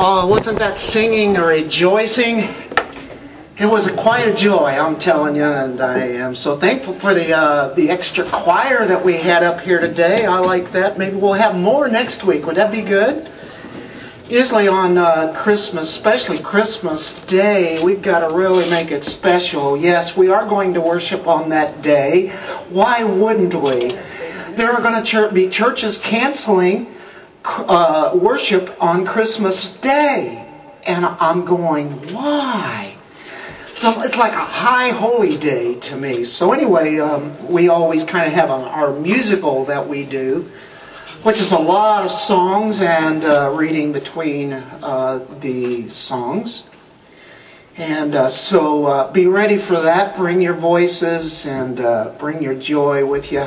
Oh, wasn't that singing or rejoicing? It was a a joy, I'm telling you, and I am so thankful for the uh, the extra choir that we had up here today. I like that. Maybe we'll have more next week. Would that be good? Usually on uh, Christmas, especially Christmas Day, we've got to really make it special. Yes, we are going to worship on that day. Why wouldn't we? There are going to be churches canceling uh, worship on Christmas Day. And I'm going, why? So it's like a high holy day to me. So anyway, um, we always kind of have a, our musical that we do, which is a lot of songs and uh, reading between uh, the songs. And uh, so uh, be ready for that. Bring your voices and uh, bring your joy with you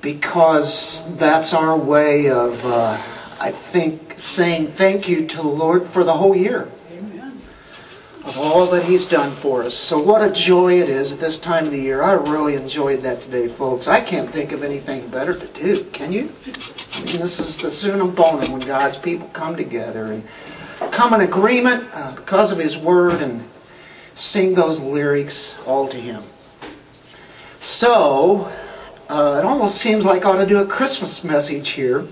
because that's our way of, uh, I think, saying thank you to the Lord for the whole year. Amen. Of all that He's done for us. So, what a joy it is at this time of the year. I really enjoyed that today, folks. I can't think of anything better to do. Can you? I mean, this is the summum bonum when God's people come together and come in agreement uh, because of His Word and sing those lyrics all to Him. So, uh, it almost seems like I ought to do a Christmas message here.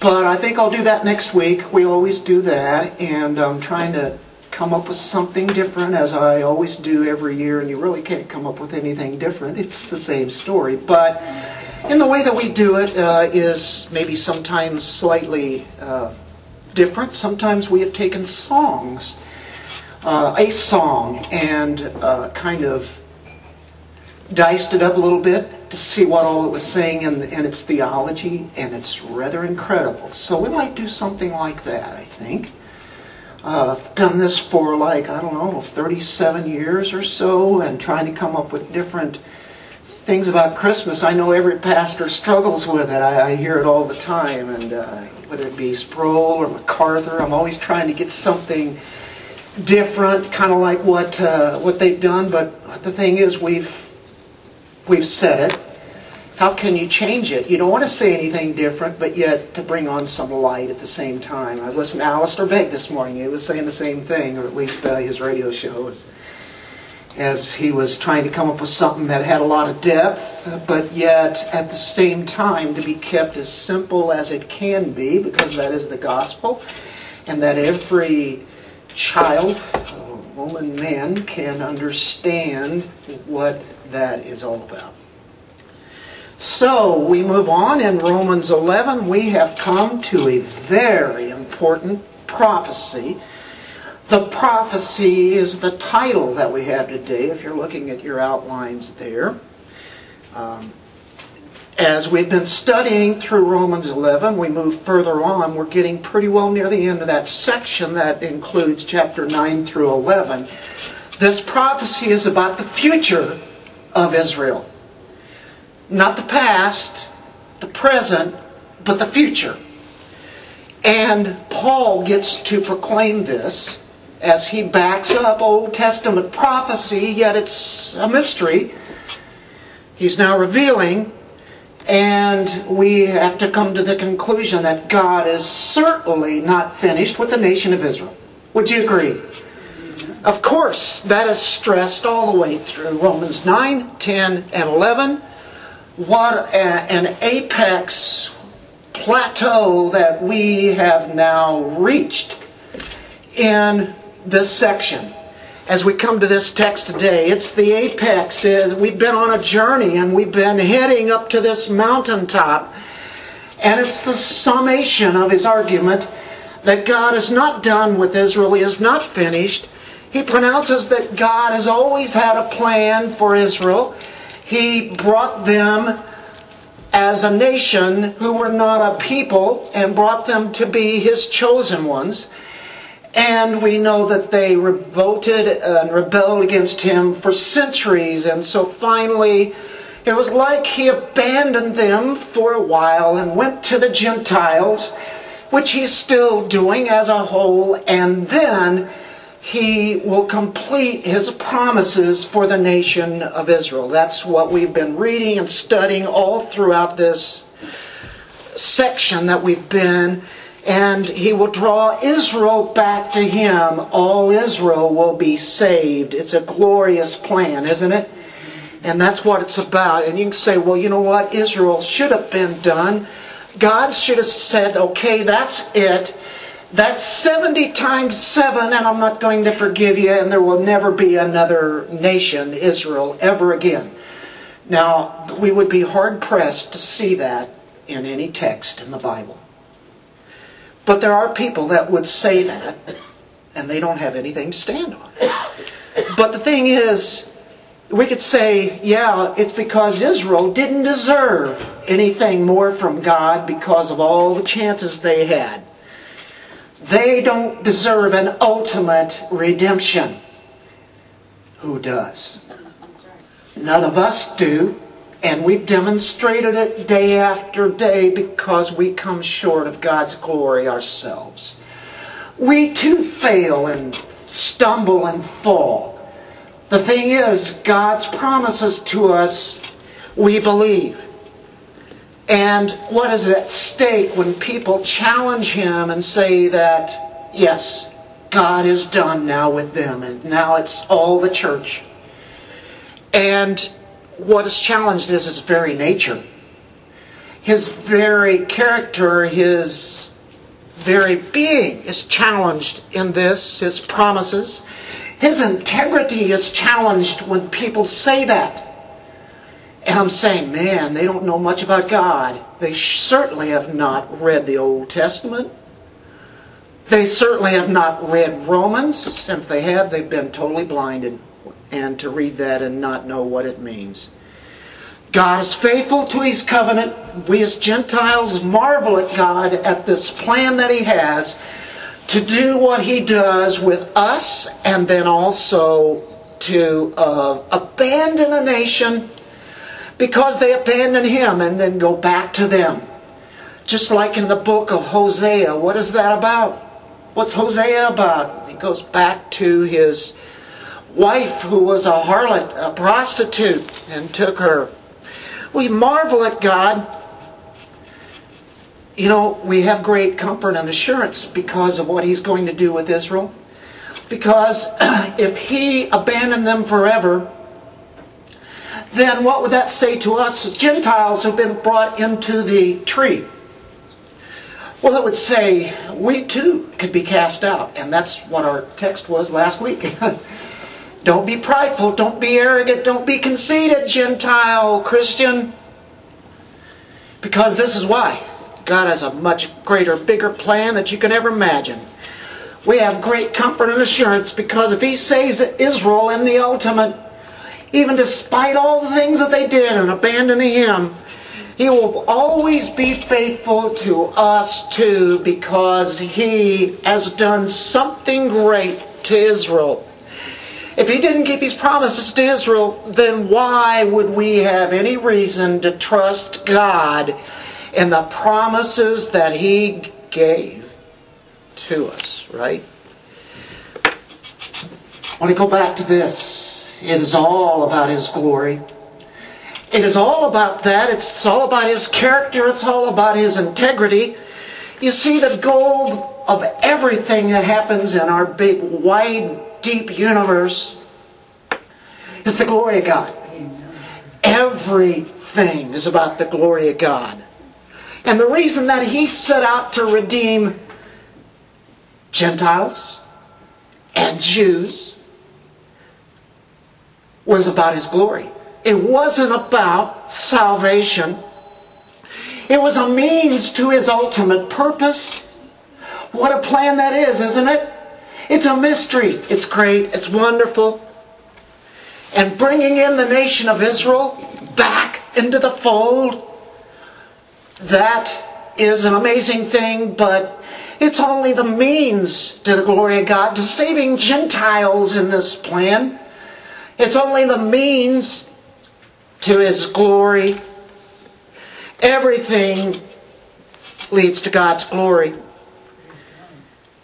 But I think I'll do that next week. We always do that. And I'm trying to come up with something different as I always do every year. And you really can't come up with anything different. It's the same story. But in the way that we do it uh, is maybe sometimes slightly uh, different. Sometimes we have taken songs, uh, a song, and uh, kind of diced it up a little bit to see what all it was saying and, its theology, and it's rather incredible. So we might do something like that, I think. Uh, I've done this for like, I don't know, 37 years or so, and trying to come up with different things about Christmas. I know every pastor struggles with it. I, I hear it all the time, and uh, whether it be Sproul or MacArthur, I'm always trying to get something different, kind of like what uh, what they've done. But the thing is, we've We've said it. How can you change it? You don't want to say anything different, but yet to bring on some light at the same time. I was listening to Alistair Begg this morning. He was saying the same thing, or at least uh, his radio show, as, as he was trying to come up with something that had a lot of depth, but yet at the same time to be kept as simple as it can be, because that is the gospel, and that every child, woman, man can understand what that is all about. So we move on in Romans 11. We have come to a very important prophecy. The prophecy is the title that we have today, if you're looking at your outlines there. Um, as we've been studying through Romans 11, we move further on. We're getting pretty well near the end of that section that includes chapter 9 through 11. This prophecy is about the future of Israel. Not the past, the present, but the future. And Paul gets to proclaim this as he backs up Old Testament prophecy, yet it's a mystery. He's now revealing, and we have to come to the conclusion that God is certainly not finished with the nation of Israel. Would you agree? Of course, that is stressed all the way through Romans 9, 10, and 11. What an apex plateau that we have now reached in this section. As we come to this text today, it's the apex. Uh, we've been on a journey and we've been heading up to this mountaintop. And it's the summation of his argument that God is not done with Israel, He is not finished, he pronounces that God has always had a plan for Israel. He brought them as a nation who were not a people and brought them to be His chosen ones. And we know that they revolted and rebelled against Him for centuries. And so finally, it was like He abandoned them for a while and went to the Gentiles, which He's still doing as a whole. And then he will complete his promises for the nation of Israel. That's what we've been reading and studying all throughout this section that we've been. and he will draw Israel back to him. All Israel will be saved. It's a glorious plan, isn't it? And that's what it's about. And you can say, well, you know what? Israel should have been done. God should have said, okay, that's it. That's 70 times 7, and I'm not going to forgive you, and there will never be another nation, Israel, ever again. Now, we would be hard pressed to see that in any text in the Bible. But there are people that would say that, and they don't have anything to stand on. But the thing is, we could say, yeah, it's because Israel didn't deserve anything more from God because of all the chances they had. They don't deserve an ultimate redemption. Who does? None of us do. And we've demonstrated it day after day because we come short of God's glory ourselves. We too fail and stumble and fall. The thing is, God's promises to us, we believe. And what is at stake when people challenge Him and say that, yes, God is done now with them, and now it's all the church. And what is challenged is his very nature. His very character, his very being is challenged in this, his promises. His integrity is challenged when people say that. And I'm saying, man, they don't know much about God. They certainly have not read the Old Testament. They certainly have not read Romans. And if they have, they've been totally blinded and to read that and not know what it means. God is faithful to his covenant. We as Gentiles marvel at God at this plan that he has to do what he does with us and then also to uh, abandon a nation because they abandon him and then go back to them. Just like in the book of Hosea. What is that about? What's Hosea about? He goes back to his wife who was a harlot, a prostitute, and took her. We marvel at God. You know, we have great comfort and assurance because of what He's going to do with Israel. Because if He abandoned them forever, then what would that say to us Gentiles who've been brought into the tree? Well, it would say we too could be cast out. And that's what our text was last week. Don't be prideful. Don't be arrogant. Don't be conceited, Gentile Christian. Because this is why. God has a much greater, bigger plan that you can ever imagine. We have great comfort and assurance because if He saves Israel in the ultimate, even despite all the things that they did and abandoning Him, He will always be faithful to us too because He has done something great to Israel. If he didn't keep his promises to Israel, then why would we have any reason to trust God in the promises that he gave to us, right? I want to go back to this. It is all about his glory. It is all about that. It's all about his character. It's all about his integrity. You see, the goal of everything that happens in our big, wide deep universe is the glory of God. Everything is about the glory of God. And the reason that He set out to redeem Gentiles and Jews was about His glory. It wasn't about salvation. It was a means to His ultimate purpose. What a plan that is, isn't it? It's a mystery. It's great. It's wonderful. And bringing in the nation of Israel back into the fold, that is an amazing thing, but it's only the means to the glory of God, to saving Gentiles in this plan. It's only the means to His glory. Everything leads to God's glory.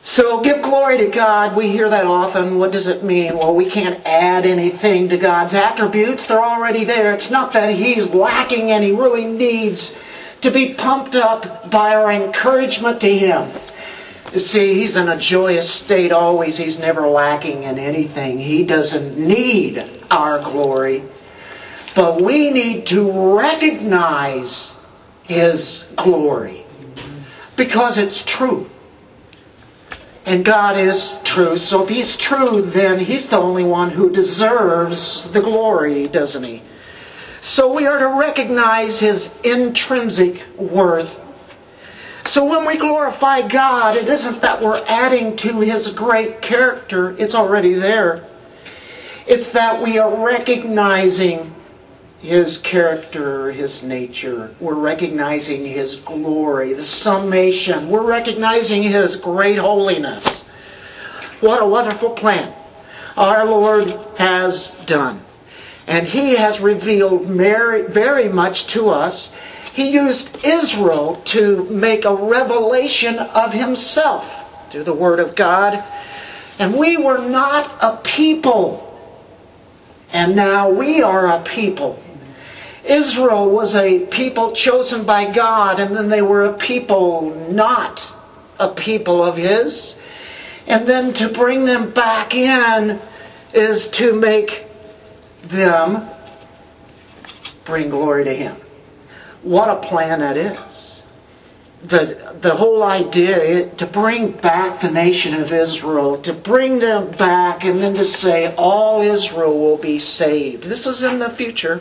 So give glory to God. We hear that often. What does it mean? Well, we can't add anything to God's attributes. They're already there. It's not that He's lacking and He really needs to be pumped up by our encouragement to Him. You see, he's in a joyous state always. He's never lacking in anything. He doesn't need our glory. But we need to recognize his glory because it's true. And God is true. So if he's true, then he's the only one who deserves the glory, doesn't he? So we are to recognize his intrinsic worth so when we glorify God, it isn't that we're adding to His great character, it's already there. It's that we are recognizing His character, His nature. We're recognizing His glory, the summation. We're recognizing His great holiness. What a wonderful plan our Lord has done. And He has revealed very, very much to us he used Israel to make a revelation of himself through the Word of God. And we were not a people. And now we are a people. Israel was a people chosen by God, and then they were a people not a people of His. And then to bring them back in is to make them bring glory to Him. What a plan that is. The, the whole idea to bring back the nation of Israel, to bring them back and then to say all Israel will be saved. This is in the future.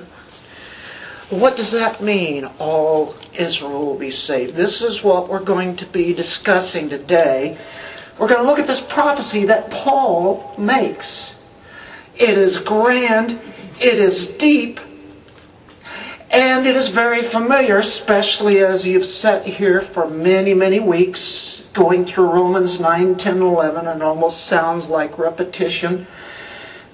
What does that mean? All Israel will be saved. This is what we're going to be discussing today. We're going to look at this prophecy that Paul makes. It is grand, it is deep, and it is very familiar, especially as you've sat here for many, many weeks going through Romans 9, 10, 11, and almost sounds like repetition.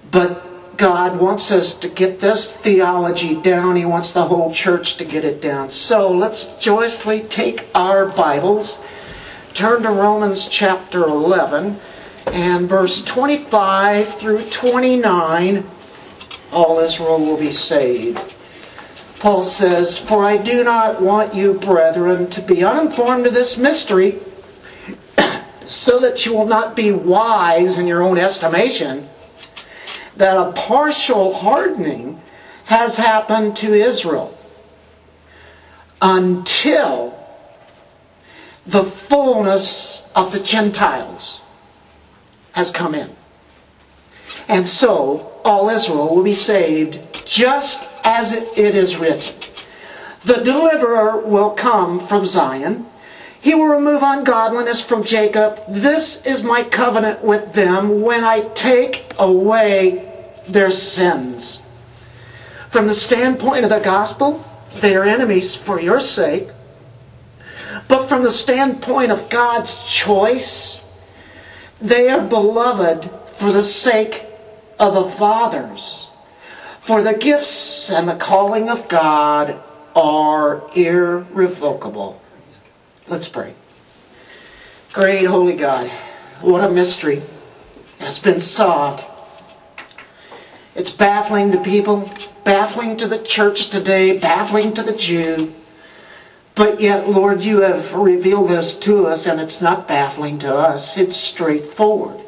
But God wants us to get this theology down. He wants the whole church to get it down. So let's joyously take our Bibles, turn to Romans chapter 11, and verse 25 through 29. All Israel will be saved. Paul says, For I do not want you, brethren, to be uninformed of this mystery, so that you will not be wise in your own estimation, that a partial hardening has happened to Israel until the fullness of the Gentiles has come in. And so all Israel will be saved just as it is written. The deliverer will come from Zion. He will remove ungodliness from Jacob. This is my covenant with them when I take away their sins. From the standpoint of the gospel, they are enemies for your sake. But from the standpoint of God's choice, they are beloved for the sake of the fathers. For the gifts and the calling of God are irrevocable. Let's pray. Great Holy God, what a mystery has been solved. It's baffling to people, baffling to the church today, baffling to the Jew. But yet, Lord, you have revealed this to us, and it's not baffling to us. It's straightforward.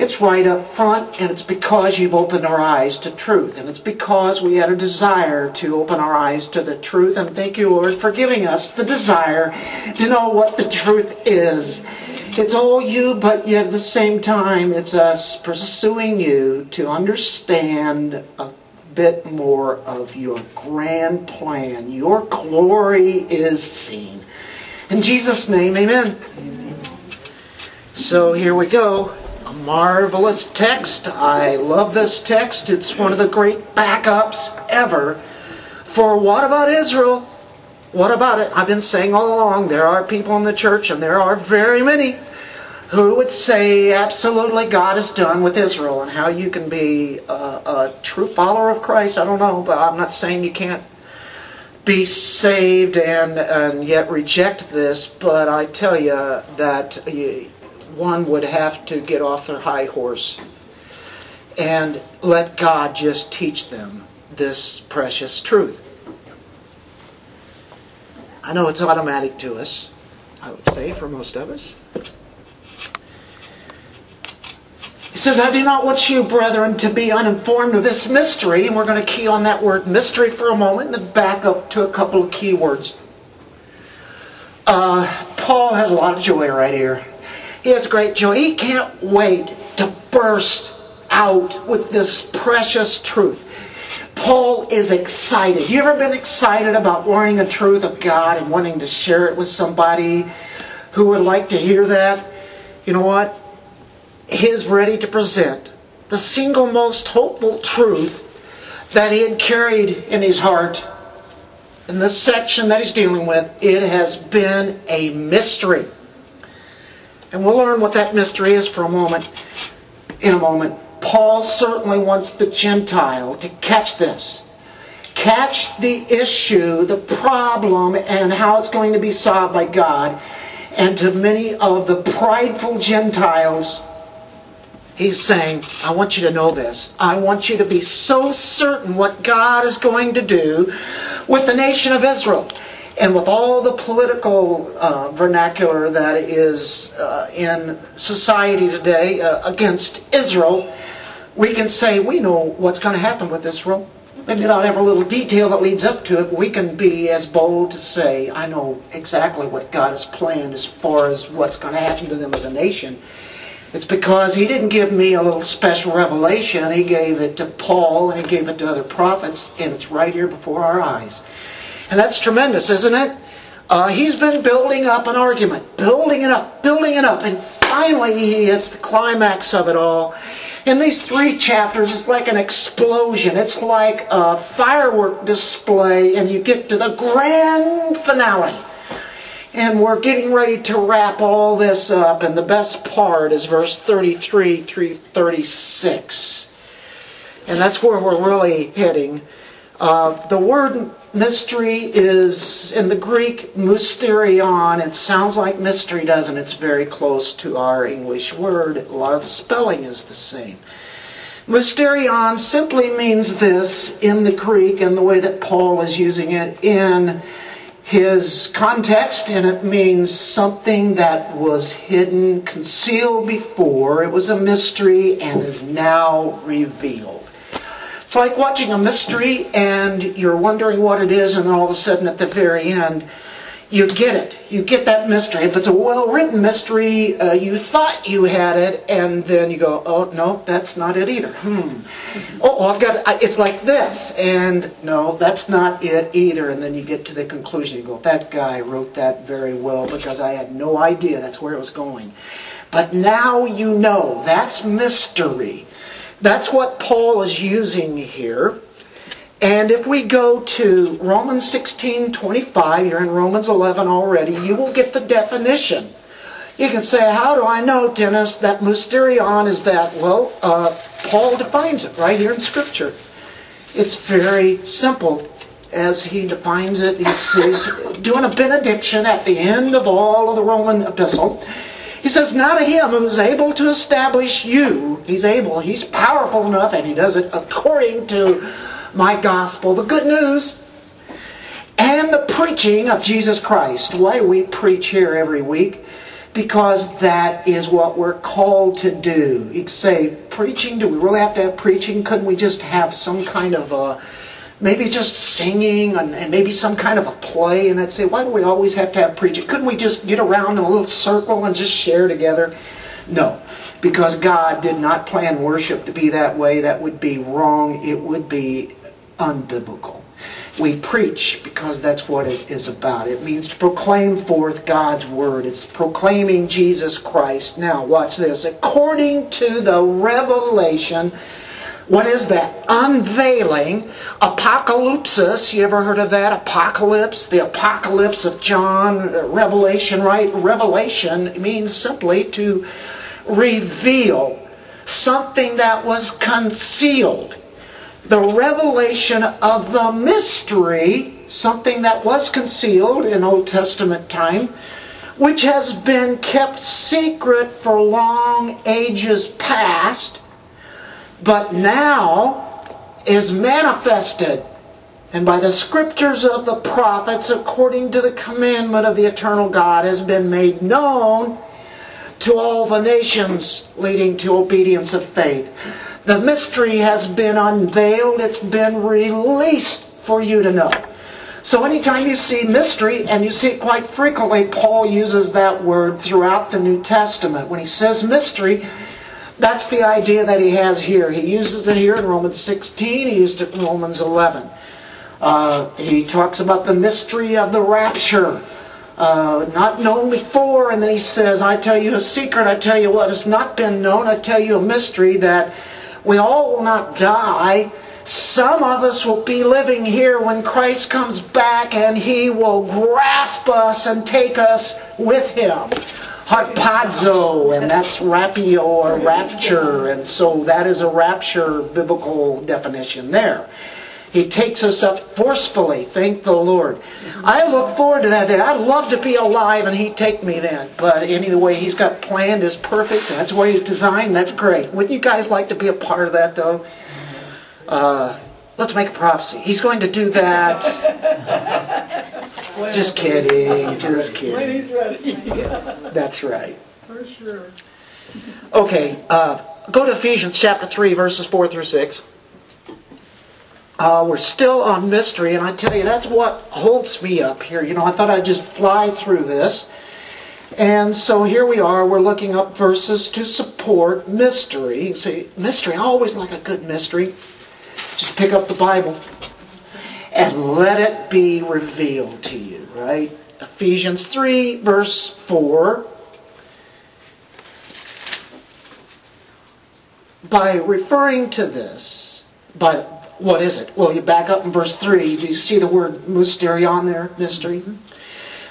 It's right up front, and it's because you've opened our eyes to truth. And it's because we had a desire to open our eyes to the truth. And thank you, Lord, for giving us the desire to know what the truth is. It's all you, but yet at the same time, it's us pursuing you to understand a bit more of your grand plan. Your glory is seen. In Jesus' name, amen. So here we go marvelous text. I love this text. It's one of the great backups ever for what about Israel? What about it? I've been saying all along there are people in the church, and there are very many, who would say absolutely God is done with Israel and how you can be a, a true follower of Christ. I don't know, but I'm not saying you can't be saved and, and yet reject this, but I tell you that one would have to get off their high horse and let God just teach them this precious truth. I know it's automatic to us, I would say, for most of us. He says, I do not want you, brethren, to be uninformed of this mystery. And we're going to key on that word mystery for a moment and then back up to a couple of key words. Uh, Paul has a lot of joy right here. He has great joy. He can't wait to burst out with this precious truth. Paul is excited. You ever been excited about learning a truth of God and wanting to share it with somebody who would like to hear that? You know what? He's ready to present the single most hopeful truth that he had carried in his heart. In this section that he's dealing with, it has been a mystery. And we'll learn what that mystery is for a moment, in a moment. Paul certainly wants the Gentile to catch this. Catch the issue, the problem, and how it's going to be solved by God. And to many of the prideful Gentiles, he's saying, I want you to know this. I want you to be so certain what God is going to do with the nation of Israel. And with all the political uh, vernacular that is uh, in society today uh, against Israel, we can say we know what's going to happen with Israel. Maybe not every little detail that leads up to it, but we can be as bold to say, I know exactly what God has planned as far as what's going to happen to them as a nation. It's because He didn't give me a little special revelation. He gave it to Paul and He gave it to other prophets, and it's right here before our eyes. And that's tremendous, isn't it? Uh, he's been building up an argument, building it up, building it up, and finally he hits the climax of it all. In these three chapters, it's like an explosion. It's like a firework display, and you get to the grand finale. And we're getting ready to wrap all this up, and the best part is verse 33 through 36. And that's where we're really hitting. Uh, the word mystery is in the Greek mysterion. It sounds like mystery, doesn't it? It's very close to our English word. A lot of the spelling is the same. Mysterion simply means this in the Greek and the way that Paul is using it in his context, and it means something that was hidden, concealed before. It was a mystery and is now revealed. It's like watching a mystery and you're wondering what it is, and then all of a sudden at the very end, you get it. You get that mystery. If it's a well written mystery, uh, you thought you had it, and then you go, oh, no, that's not it either. Hmm. Oh, oh I've got it. It's like this. And no, that's not it either. And then you get to the conclusion. You go, that guy wrote that very well because I had no idea that's where it was going. But now you know. That's mystery. That's what Paul is using here. And if we go to Romans 16 25, you're in Romans 11 already, you will get the definition. You can say, How do I know, Dennis, that mysterion is that? Well, uh, Paul defines it right here in Scripture. It's very simple as he defines it. He's, he's doing a benediction at the end of all of the Roman epistle. He says, Now to him who's able to establish you, he's able, he's powerful enough, and he does it according to my gospel, the good news, and the preaching of Jesus Christ. Why we preach here every week? Because that is what we're called to do. You'd say, preaching, do we really have to have preaching? Couldn't we just have some kind of a maybe just singing and, and, maybe some kind of a play. And I'd say, why do we always have to have preaching? Couldn't we just get around in a little circle and just share together? No, because God did not plan worship to be that way. That would be wrong. It would be unbiblical. We preach because that's what it is about. It means to proclaim forth God's word. It's proclaiming Jesus Christ. Now, watch this. According to the revelation what is that? Unveiling. Apocalypsis. You ever heard of that? Apocalypse. The apocalypse of John. Uh, Revelation, right? Revelation means simply to reveal something that was concealed. The revelation of the mystery, something that was concealed in Old Testament time, which has been kept secret for long ages past but now is manifested and by the scriptures of the prophets according to the commandment of the eternal God has been made known to all the nations, leading to obedience of faith. The mystery has been unveiled, it's been released for you to know. So anytime you see mystery, and you see it quite frequently, Paul uses that word throughout the New Testament. When he says mystery, that's the idea that he has here. He uses it here in Romans 16, he used it in Romans 11. Uh, he talks about the mystery of the rapture. Uh, not known before, and then he says, I tell you a secret, I tell you what has not been known, I tell you a mystery that we all will not die. Some of us will be living here when Christ comes back and he will grasp us and take us with him harpazo, and that's rapio or rapture, and so that is a rapture biblical definition there. He takes us up forcefully. Thank the Lord. I look forward to that day. I'd love to be alive and He'd take me then. But anyway, He's got planned is perfect. That's where He's designed. That's great. Wouldn't you guys like to be a part of that though? Uh, let's make a prophecy. He's going to do that. Just kidding. Just kidding. When he's ready. That's right. For sure. Okay, uh, go to Ephesians chapter 3, verses 4 through 6. Uh, we're still on mystery, and I tell you, that's what holds me up here. You know, I thought I'd just fly through this. And so here we are, we're looking up verses to support mystery. See, mystery, I always like a good mystery. Just pick up the Bible and let it be revealed to you, right? Ephesians 3, verse 4. By referring to this, by what is it? Well, you back up in verse 3. Do you see the word mysterion there? Mystery?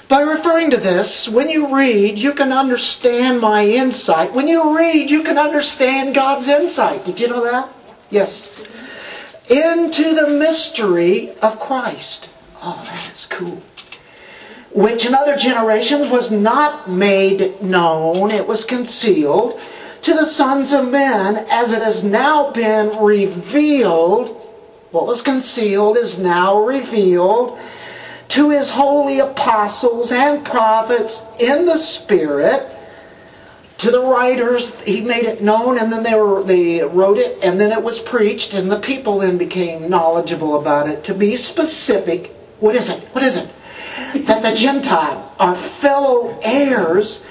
By referring to this, when you read, you can understand my insight. When you read, you can understand God's insight. Did you know that? Yes. Into the mystery of Christ. Oh, that is cool. Which in other generations was not made known, it was concealed to the sons of men as it has now been revealed what was concealed is now revealed to his holy apostles and prophets in the Spirit. To the writers, he made it known, and then they, were, they wrote it, and then it was preached, and the people then became knowledgeable about it. To be specific, what is it? What is it? That the Gentile are fellow heirs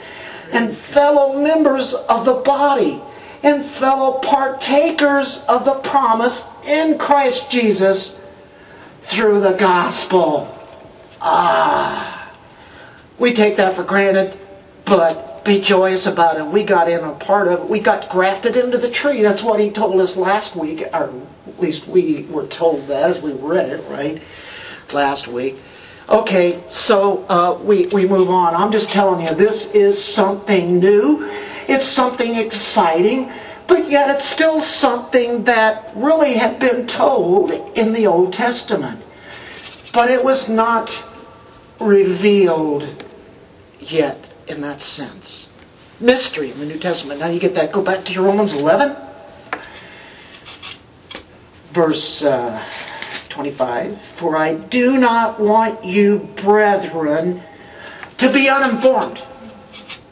and fellow members of the body and fellow partakers of the promise in Christ Jesus through the gospel. Ah, we take that for granted, but be joyous about it. We got in a part of it. We got grafted into the tree. That's what he told us last week, or at least we were told that as we read it, right? Last week. Okay, so uh, we, we move on. I'm just telling you, this is something new. It's something exciting, but yet it's still something that really had been told in the Old Testament. But it was not revealed yet in that sense. Mystery in the New Testament. Now you get that. Go back to your Romans 11, verse uh, 25. For I do not want you, brethren, to be uninformed.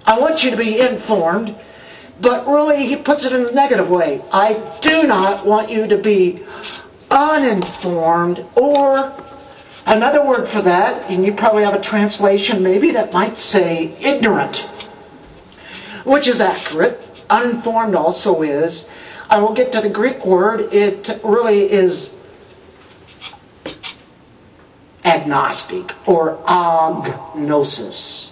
I want you to be informed, but really he puts it in a negative way. I do not want you to be uninformed or another word for that, and you probably have a translation maybe that might say ignorant, which is accurate. Uninformed also is. I will get to the Greek word. It really is agnostic or agnosis.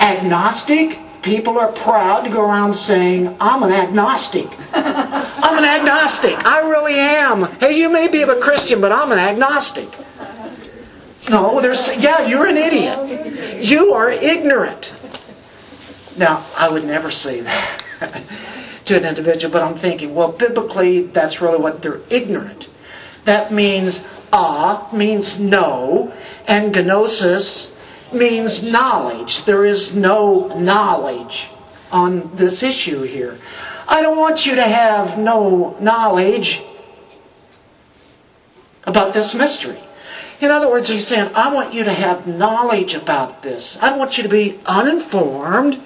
Agnostic, people are proud to go around saying, I'm an agnostic. I'm an agnostic. I really am. Hey, you may be a Christian, but I'm an agnostic. No, there's, yeah, you're an idiot. You are ignorant. Now, I would never say that to an individual, but I'm thinking, well, biblically, that's really what they're ignorant. That means ah means no, and gnosis means knowledge. There is no knowledge on this issue here. I don't want you to have no knowledge about this mystery. In other words, he's saying, I want you to have knowledge about this. I don't want you to be uninformed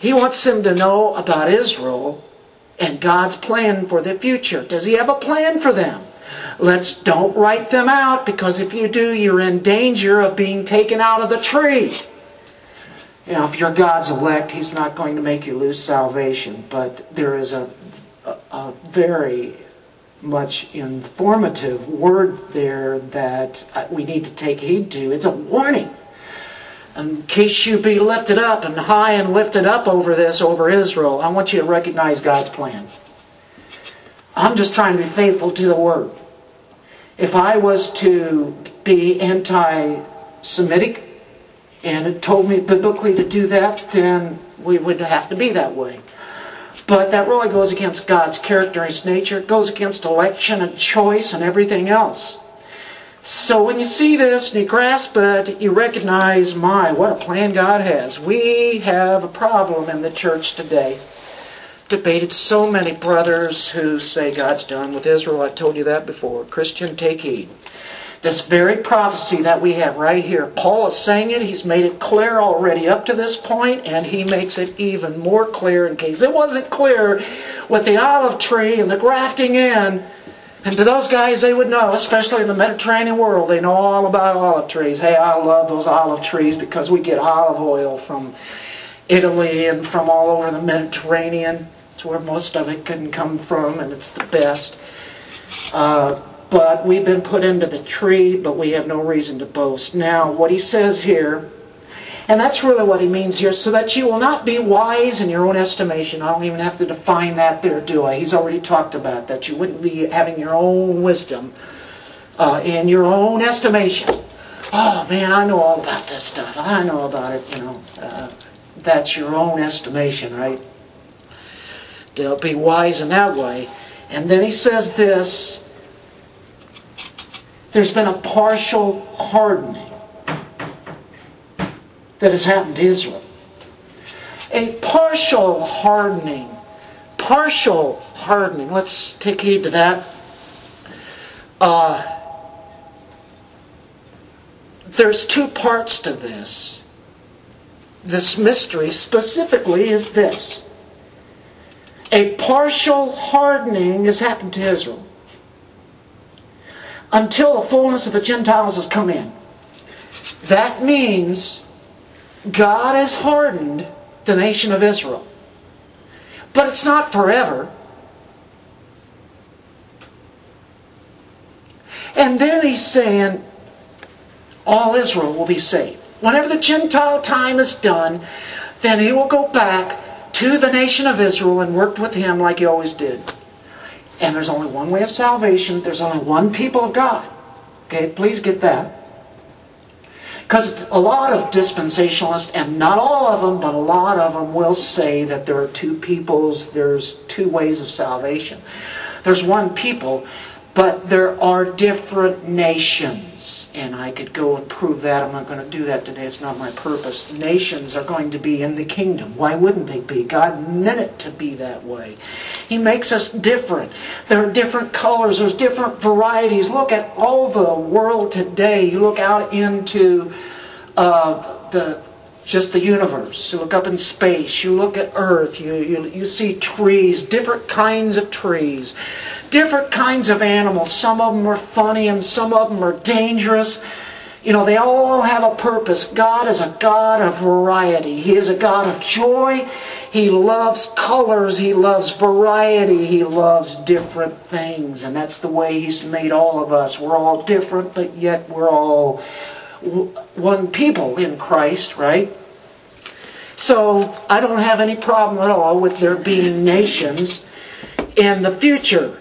He wants them to know about Israel and God's plan for the future. Does He have a plan for them? Let's don't write them out because if you do, you're in danger of being taken out of the tree. You know, if you're God's elect, He's not going to make you lose salvation. But there is a, a, a very much informative word there that uh, we need to take heed to. It's a warning. In case you be lifted up and high and lifted up over this, over Israel, I want you to recognize God's plan. I'm just trying to be faithful to the Word. If I was to be anti Semitic and it told me biblically to do that, then we would have to be that way. But that really goes against God's character, and His nature. It goes against election and choice and everything else. So when you see this and you grasp it, you recognize, my, what a plan God has. We have a problem in the church today. Debated so many brothers who say God's done with Israel. I told you that before. Christian, take heed. This very prophecy that we have right here, Paul is saying it. He's made it clear already up to this point, and he makes it even more clear in case it wasn't clear with the olive tree and the grafting in and to those guys, they would know, especially in the Mediterranean world, they know all about olive trees. Hey, I love those olive trees because we get olive oil from Italy and from all over the Mediterranean. It's where most of it can come from, and it's the best. Uh, but we've been put into the tree, but we have no reason to boast. Now, what he says here and that's really what he means here, so that you will not be wise in your own estimation. I don't even have to define that there, do I? He's already talked about that. You wouldn't be having your own wisdom uh, in your own estimation. Oh man, I know all about that stuff. I know about it, you know. Uh, that's your own estimation, right? To be wise in that way. And then he says this there's been a partial hardening that has happened to Israel. A partial hardening. Partial hardening. Let's take heed to that. Uh, there's two parts to this. This mystery specifically is this. A partial hardening has happened to Israel until the fullness of the Gentiles has come in. That means God has hardened the nation of Israel. But it's not forever. And then he's saying, all Israel will be saved. Whenever the Gentile time is done, then he will go back to the nation of Israel and work with him like he always did. And there's only one way of salvation, there's only one people of God. Okay, please get that. Because a lot of dispensationalists, and not all of them, but a lot of them will say that there are two peoples, there's two ways of salvation. There's one people, but there are different nations. And I could go and prove that. I'm not going to do that today. It's not my purpose. Nations are going to be in the kingdom. Why wouldn't they be? God meant it to be that way. He makes us different. There are different colors. There's different varieties. Look at all the world today. You look out into uh, the just the universe. You look up in space, you look at Earth, you, you, you see trees, different kinds of trees, different kinds of animals. Some of them are funny and some of them are dangerous. You know, they all have a purpose. God is a God of variety. He is a God of joy. He loves colors. He loves variety. He loves different things. And that's the way He's made all of us. We're all different, but yet we're all one people in Christ, right? So I don't have any problem at all with there being nations in the future.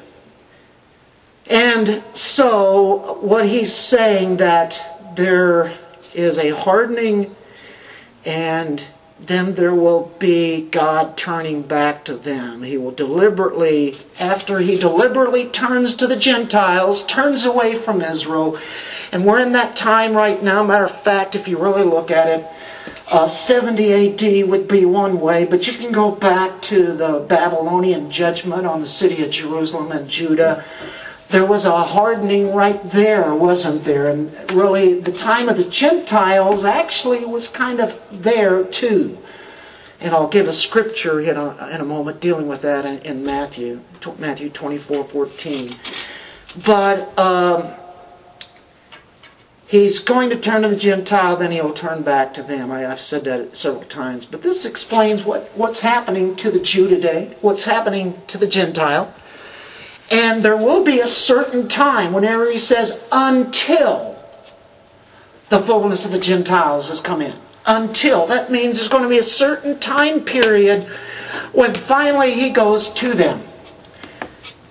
And so what he's saying that there is a hardening and then there will be God turning back to them. He will deliberately, after he deliberately turns to the Gentiles, turns away from Israel, and we're in that time right now. Matter of fact, if you really look at it, uh, 70 AD would be one way, but you can go back to the Babylonian judgment on the city of Jerusalem and Judah. There was a hardening right there, wasn't there? And really, the time of the Gentiles actually was kind of there too. And I'll give a scripture in a, in a moment dealing with that in, in Matthew, Matthew 24, 14. But um, he's going to turn to the Gentile, then he'll turn back to them. I, have said that several times. But this explains what, what's happening to the Jew today, what's happening to the Gentile. And there will be a certain time whenever he says, until the fullness of the Gentiles has come in. Until. That means there's going to be a certain time period when finally he goes to them.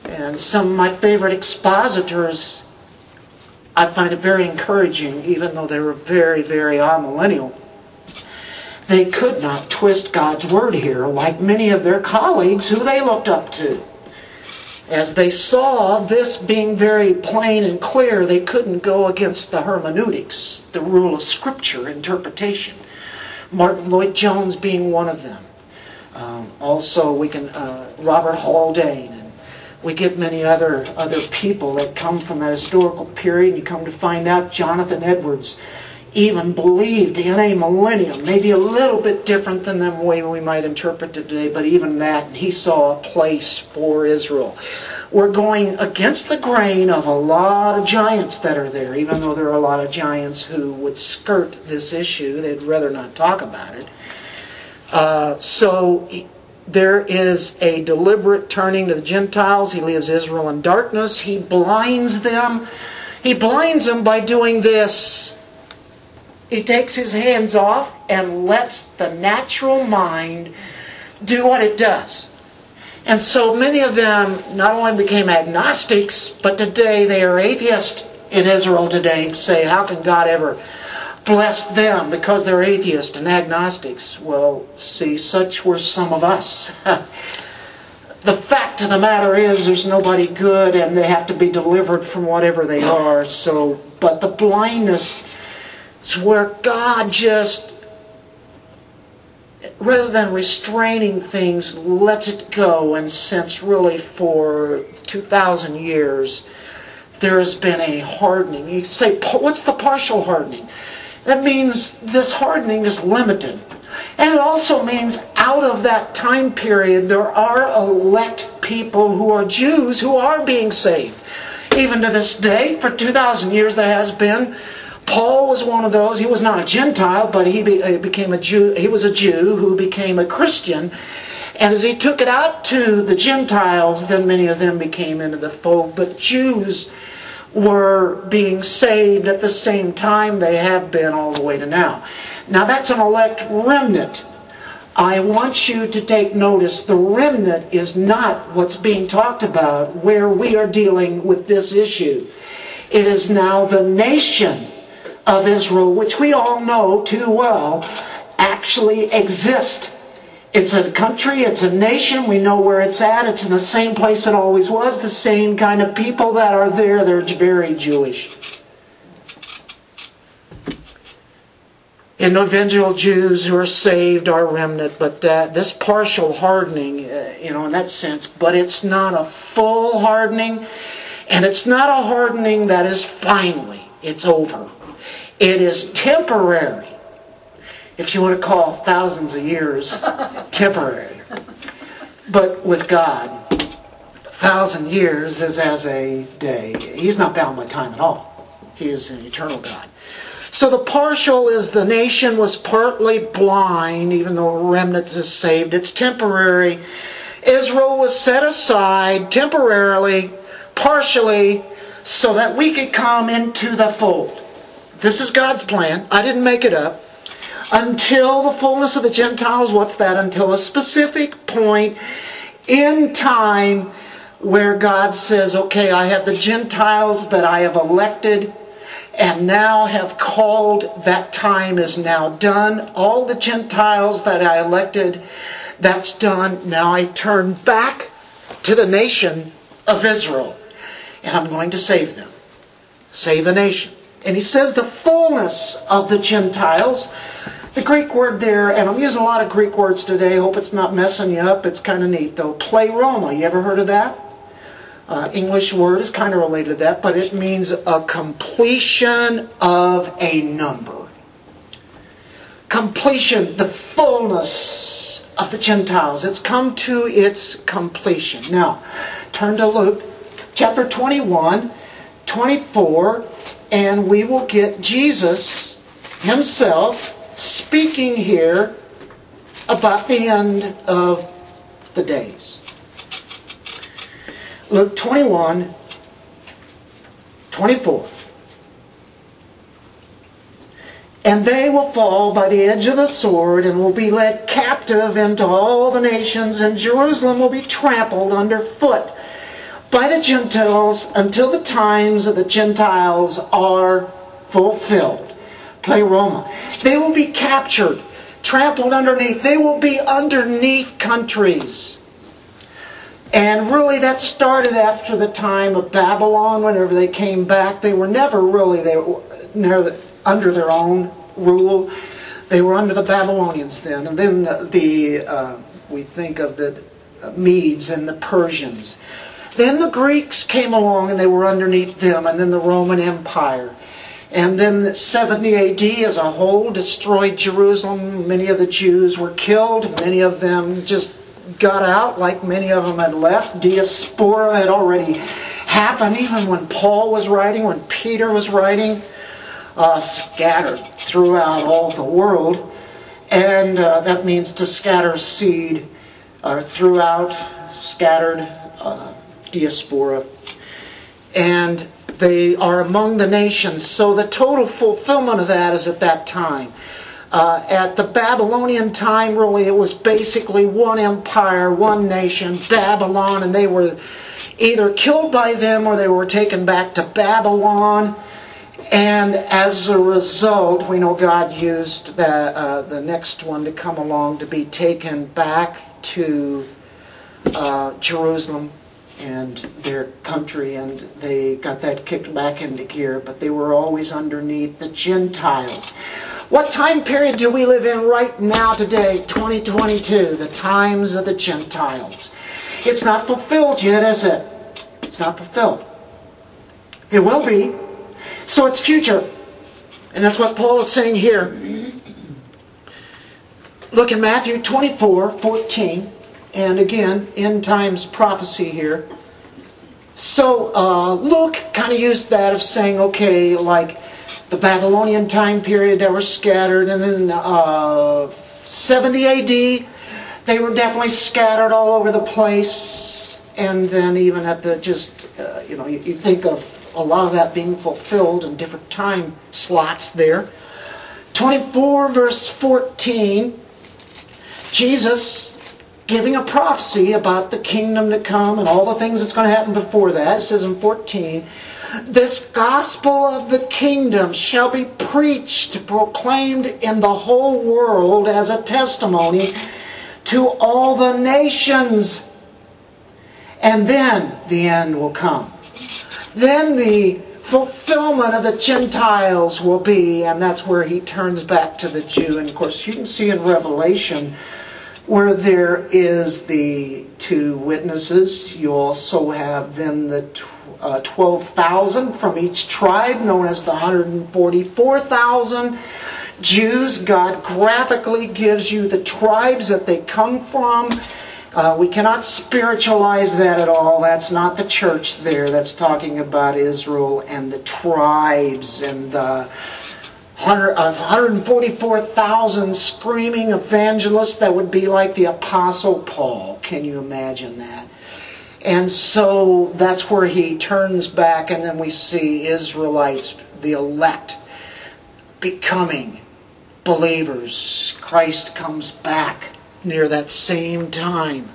And some of my favorite expositors I find it very encouraging, even though they were very, very amillennial. They could not twist God's word here like many of their colleagues who they looked up to. As they saw this being very plain and clear, they couldn't go against the hermeneutics, the rule of scripture interpretation. Martyn Lloyd-Jones being one of them. Um, also, we can uh, Robert Haldane and we get many other other people that come from that historical period. You come to find out Jonathan Edwards even believed in a millennium, maybe a little bit different than the way we might interpret it today, but even that, he saw a place for Israel. We're going against the grain of a lot of giants that are there, even though there are a lot of giants who would skirt this issue. They'd rather not talk about it. Uh, so there is a deliberate turning to the Gentiles. He leaves Israel in darkness. He blinds them. He blinds them by doing this. He takes his hands off and lets the natural mind do what it does. And so many of them not only became agnostics, but today they are atheists in Israel today and say, how can God ever bless them because they're atheists and agnostics. Well, see, such were some of us. the fact of the matter is there's nobody good and they have to be delivered from whatever they are. So, but the blindness is where God just rather than restraining things, lets it go. And since really for 2,000 years, there has been a hardening. You say, what's the partial hardening? That means this hardening is limited. And it also means out of that time period, there are elect people who are Jews who are being saved. Even to this day, for 2,000 years, there has been. Paul was one of those. He was not a Gentile, but he uh, became a Jew. He was a Jew who became a Christian. And as he took it out to the Gentiles, then many of them became into the fold. But Jews were being saved at the same time they have been all the way to now. Now that's an elect remnant. I want you to take notice the remnant is not what's being talked about where we are dealing with this issue. It is now the nation of Israel, which we all know too well, actually exist it's a country, it's a nation, we know where it's at, it's in the same place it always was, the same kind of people that are there, they're very Jewish. Individual Jews who are saved are remnant, but this partial hardening, uh, you know, in that sense, but it's not a full hardening, and it's not a hardening that is finally, it's over. It is temporary if you want to call thousands of years temporary. But with God, a thousand years is as a day. He's not bound by time at all. He is an eternal God. So the partial is the nation was partly blind, even though a remnant is saved. It's temporary. Israel was set aside temporarily, partially, so that we could come into the fold. This is God's plan. I didn't make it up until the fullness of the Gentiles. What's that? Until a specific point in time where God says, okay, I have the Gentiles that I have elected and now have called, that time is now done. All the Gentiles that I elected, that's done. Now I turn back to the nation of Israel and I'm going to save them. Save the nation. And he says the fullness of the Gentiles the Greek word there, and I'm using a lot of Greek words today. Hope it's not messing you up. It's kind of neat though. Pleroma. You ever heard of that? Uh, English word is kind of related to that, but it means a completion of a number. Completion, the fullness of the Gentiles. It's come to its completion. Now, turn to Luke chapter 21, 24, and we will get Jesus himself speaking here about the end of the days. Luke 21, 24. And they will fall by the edge of the sword and will be led captive into all the nations, and Jerusalem will be trampled underfoot by the Gentiles until the times of the Gentiles are fulfilled. Pleroma. They will be captured, trampled underneath. They will be underneath countries. And really, that started after the time of Babylon. Whenever they came back, they were never really they were under their own rule. They were under the Babylonians then, and then the, the uh, we think of the Medes and the Persians. Then the Greeks came along and they were underneath them, and then the Roman Empire. And then 70 AD as a whole destroyed Jerusalem. Many of the Jews were killed. Many of them just got out, like many of them had left. Diaspora had already happened, even when Paul was writing, when Peter was writing uh, scattered throughout all the world. And uh, that means to scatter seed uh, throughout, scattered uh, diaspora. And they are among the nations. So the total fulfillment of that is at that time. Uh, at the Babylonian time, really, it was basically one empire, one nation, Babylon, and they were either killed by them or they were taken back to Babylon. And as a result, we know God used the, uh, the next one to come along to be taken back to uh, Jerusalem and their country, and they got that kicked back into gear, but they were always underneath the Gentiles. What time period do we live in right now today, 2022? The times of the Gentiles. It's not fulfilled yet, is it? It's not fulfilled. It will be. So it's future. And that's what Paul is saying here. Look in Matthew 24, 14. And again, end times prophecy here. So uh, Luke kind of used that of saying, okay, like the Babylonian time period, they were scattered, and then uh, 70 AD, they were definitely scattered all over the place. And then even at the just, uh, you know, you, you think of a lot of that being fulfilled in different time slots there. 24 verse 14, Jesus giving a prophecy about the kingdom to come and all the things that's going to happen before that. It says in 14, this gospel of the kingdom shall be preached, proclaimed in the whole world as a testimony to all the nations. And then the end will come. Then the fulfillment of the Gentiles will be, and that's where he turns back to the Jew. And of course, you can see in Revelation where there is the two witnesses. You also have then the uh, 12,000 from each tribe, known as the 144,000 Jews. God graphically gives you the tribes that they come from. Uh, we cannot spiritualize that at all. That's not the church there. That's talking about Israel and the tribes and the 144,000 screaming evangelists that would be like the Apostle Paul. Can you imagine that? And so that's where he turns back, and then we see Israelites, the elect, becoming believers. Christ comes back near that same time.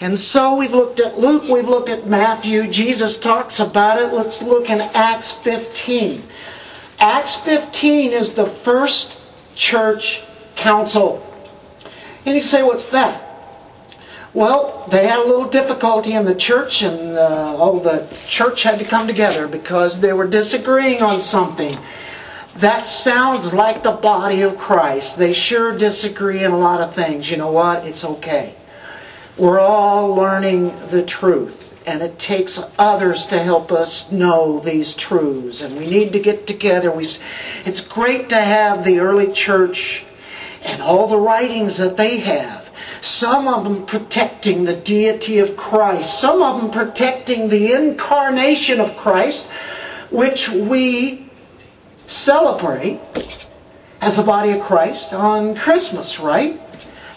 And so we've looked at Luke, we've looked at Matthew, Jesus talks about it. Let's look in Acts 15. Acts 15 is the first church council. And you say, what's that? Well, they had a little difficulty in the church, and uh, all the church had to come together because they were disagreeing on something. That sounds like the body of Christ. They sure disagree in a lot of things. You know what? It's okay. We're all learning the truth, and it takes others to help us know these truths. And we need to get together. We've, it's great to have the early church and all the writings that they have. Some of them protecting the deity of Christ. Some of them protecting the incarnation of Christ, which we celebrate as the body of Christ on Christmas, right?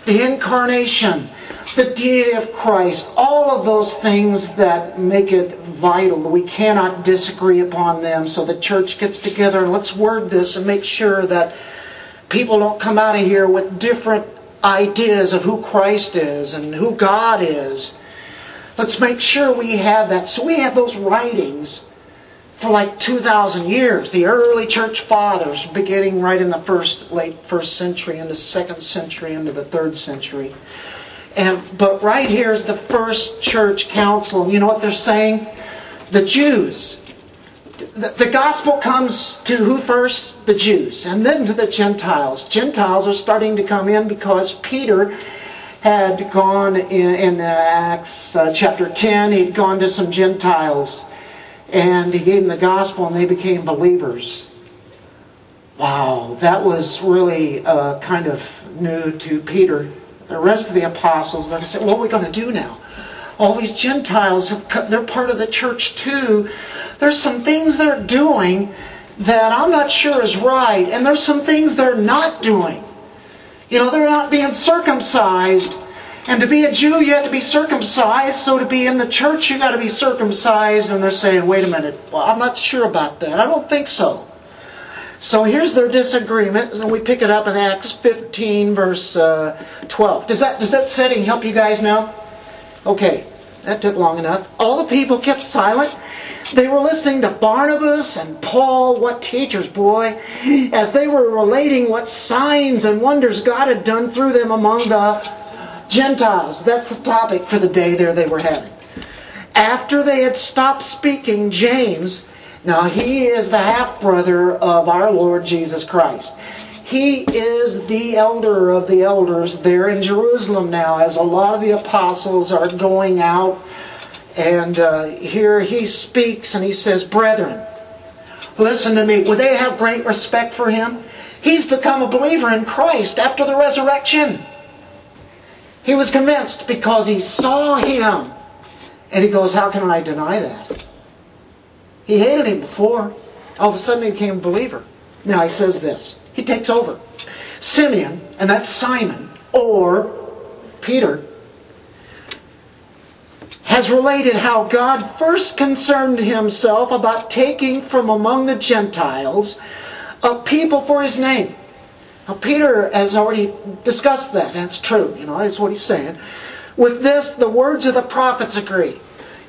The incarnation, the deity of Christ, all of those things that make it vital. We cannot disagree upon them. So the church gets together and let's word this and make sure that people don't come out of here with different ideas of who Christ is and who God is. Let's make sure we have that. So we have those writings for like 2,000 years. The early church fathers, beginning right in the first, late first century, into the second century, into the third century. And, but right here is the first church council. And you know what they're saying? The Jews. The, the gospel comes to who first? The Jews. And then to the Gentiles. Gentiles are starting to come in because Peter had gone in, in Acts uh, chapter 10, he'd gone to some Gentiles and he gave them the gospel and they became believers. Wow, that was really uh, kind of new to Peter. The rest of the apostles, they said, what are we going to do now? All these Gentiles, they're part of the church too. There's some things they're doing that I'm not sure is right, and there's some things they're not doing. You know, they're not being circumcised and to be a Jew, you have to be circumcised. So to be in the church, you got to be circumcised. And they're saying, wait a minute, well, I'm not sure about that. I don't think so. So here's their disagreement, and we pick it up in Acts 15, verse uh, 12. Does that, does that setting help you guys now? Okay, that took long enough. All the people kept silent. They were listening to Barnabas and Paul, what teachers, boy, as they were relating what signs and wonders God had done through them among the Gentiles. That's the topic for the day there they were having. After they had stopped speaking, James, now he is the half brother of our Lord Jesus Christ. He is the elder of the elders there in Jerusalem now, as a lot of the apostles are going out. And uh, here he speaks and he says, Brethren, listen to me. Would they have great respect for him? He's become a believer in Christ after the resurrection. He was convinced because he saw him. And he goes, How can I deny that? He hated him before. All of a sudden he became a believer. Now he says this. He takes over. Simeon, and that's Simon, or Peter, has related how God first concerned himself about taking from among the Gentiles a people for his name. Now, Peter has already discussed that, and it's true, you know, that's what he's saying. With this, the words of the prophets agree.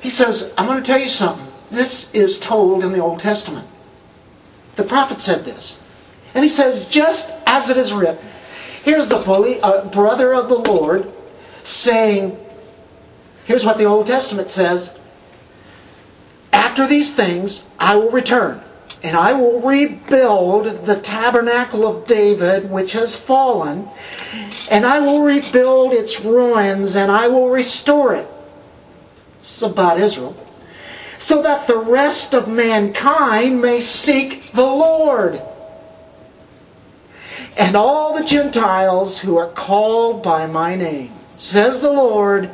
He says, I'm going to tell you something. This is told in the Old Testament. The prophet said this. And he says, just as it is written, here's the bully, uh, brother of the Lord saying, here's what the Old Testament says, after these things I will return and I will rebuild the tabernacle of David, which has fallen, and I will rebuild its ruins, and I will restore it. This is about Israel. So that the rest of mankind may seek the Lord. And all the Gentiles who are called by my name, says the Lord,